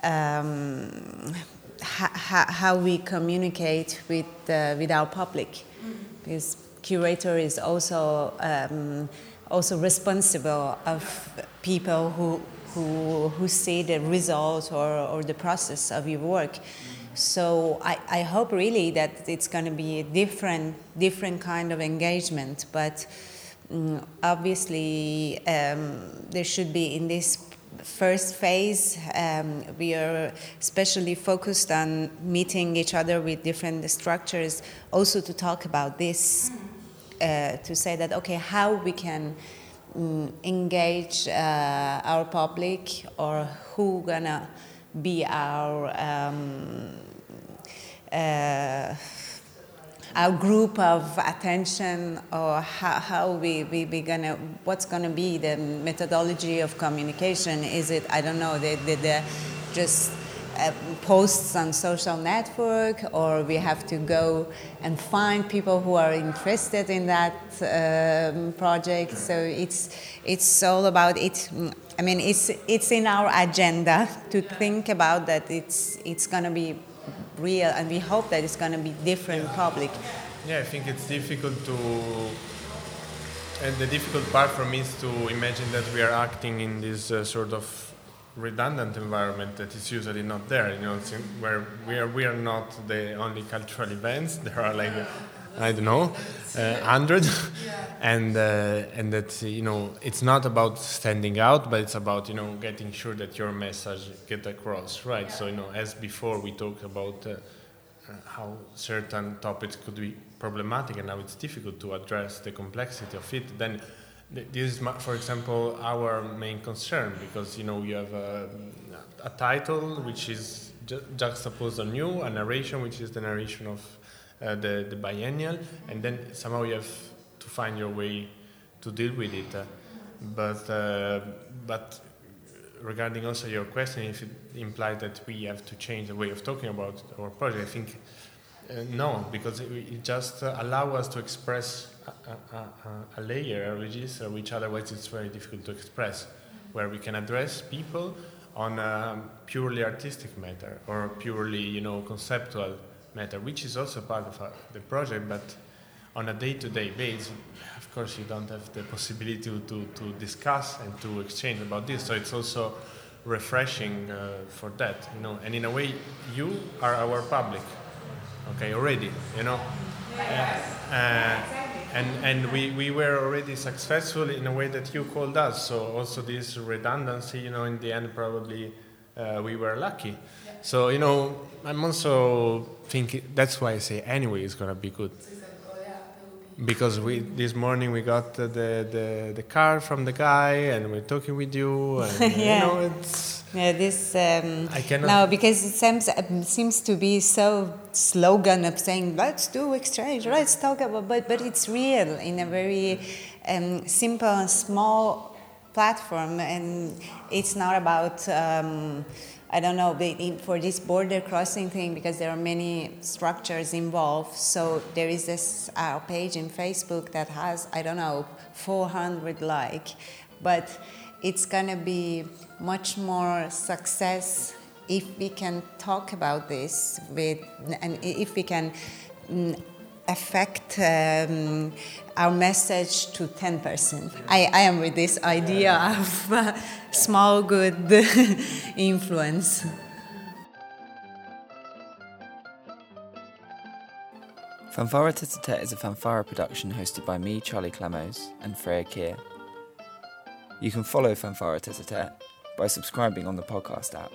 Um, ha- how we communicate with uh, with our public, because curator is also um, also responsible of people who who who see the result or, or the process of your work. So I, I hope really that it's going to be a different different kind of engagement, but mm, obviously um, there should be in this first phase um, we are especially focused on meeting each other with different structures also to talk about this uh, to say that okay how we can mm, engage uh, our public or who gonna be our um, uh, our group of attention or how, how we, we, we gonna what's gonna be the methodology of communication? Is it i don't know the, the, the just uh, posts on social network or we have to go and find people who are interested in that um, project. So it's it's all about it i mean it's it's in our agenda to think about that it's it's gonna be real and we hope that it's going to be different public. Yeah, I think it's difficult to. And the difficult part for me is to imagine that we are acting in this uh, sort of redundant environment that is usually not there. You know, where we are. We are not the only cultural events. There are like, I don't know, uh, hundred, and uh, and that you know it's not about standing out, but it's about you know getting sure that your message get across, right? So you know, as before we talked about. Uh, uh, how certain topics could be problematic and how it's difficult to address the complexity of it, then th- this is, for example, our main concern because you know you have a, a title which is ju- juxtaposed on you, a narration which is the narration of uh, the, the biennial, and then somehow you have to find your way to deal with it. Uh, but uh, but regarding also your question, if it implies that we have to change the way of talking about our project, I think uh, no, because it, it just allows us to express a, a, a, layer, a register, which otherwise it's very difficult to express, where we can address people on a purely artistic matter or purely, you know, conceptual matter, which is also part of uh, the project, but on a day-to-day basis, of course, you don't have the possibility to, to, to discuss and to exchange about this. So it's also refreshing uh, for that, you know. And in a way, you are our public okay, already, you know. Uh, and and we, we were already successful in a way that you called us. So also this redundancy, you know, in the end probably uh, we were lucky. So you know, I'm also thinking that's why I say anyway it's gonna be good. Because we this morning we got the the, the card from the guy and we're talking with you and yeah. you know it's yeah, this um, I cannot. no because it seems um, seems to be so slogan of saying let's do exchange, let's talk about, but but it's real in a very um, simple and small platform, and it's not about. Um, I don't know for this border crossing thing because there are many structures involved. So there is this uh, page in Facebook that has I don't know 400 like, but it's gonna be much more success if we can talk about this with and if we can mm, affect um, our message to 10%. I, I am with this idea of uh, small good influence. Fanfare Tete is a fanfare production hosted by me, Charlie Clemos, and Freya Keir. You can follow Fanfare Tete by subscribing on the podcast app.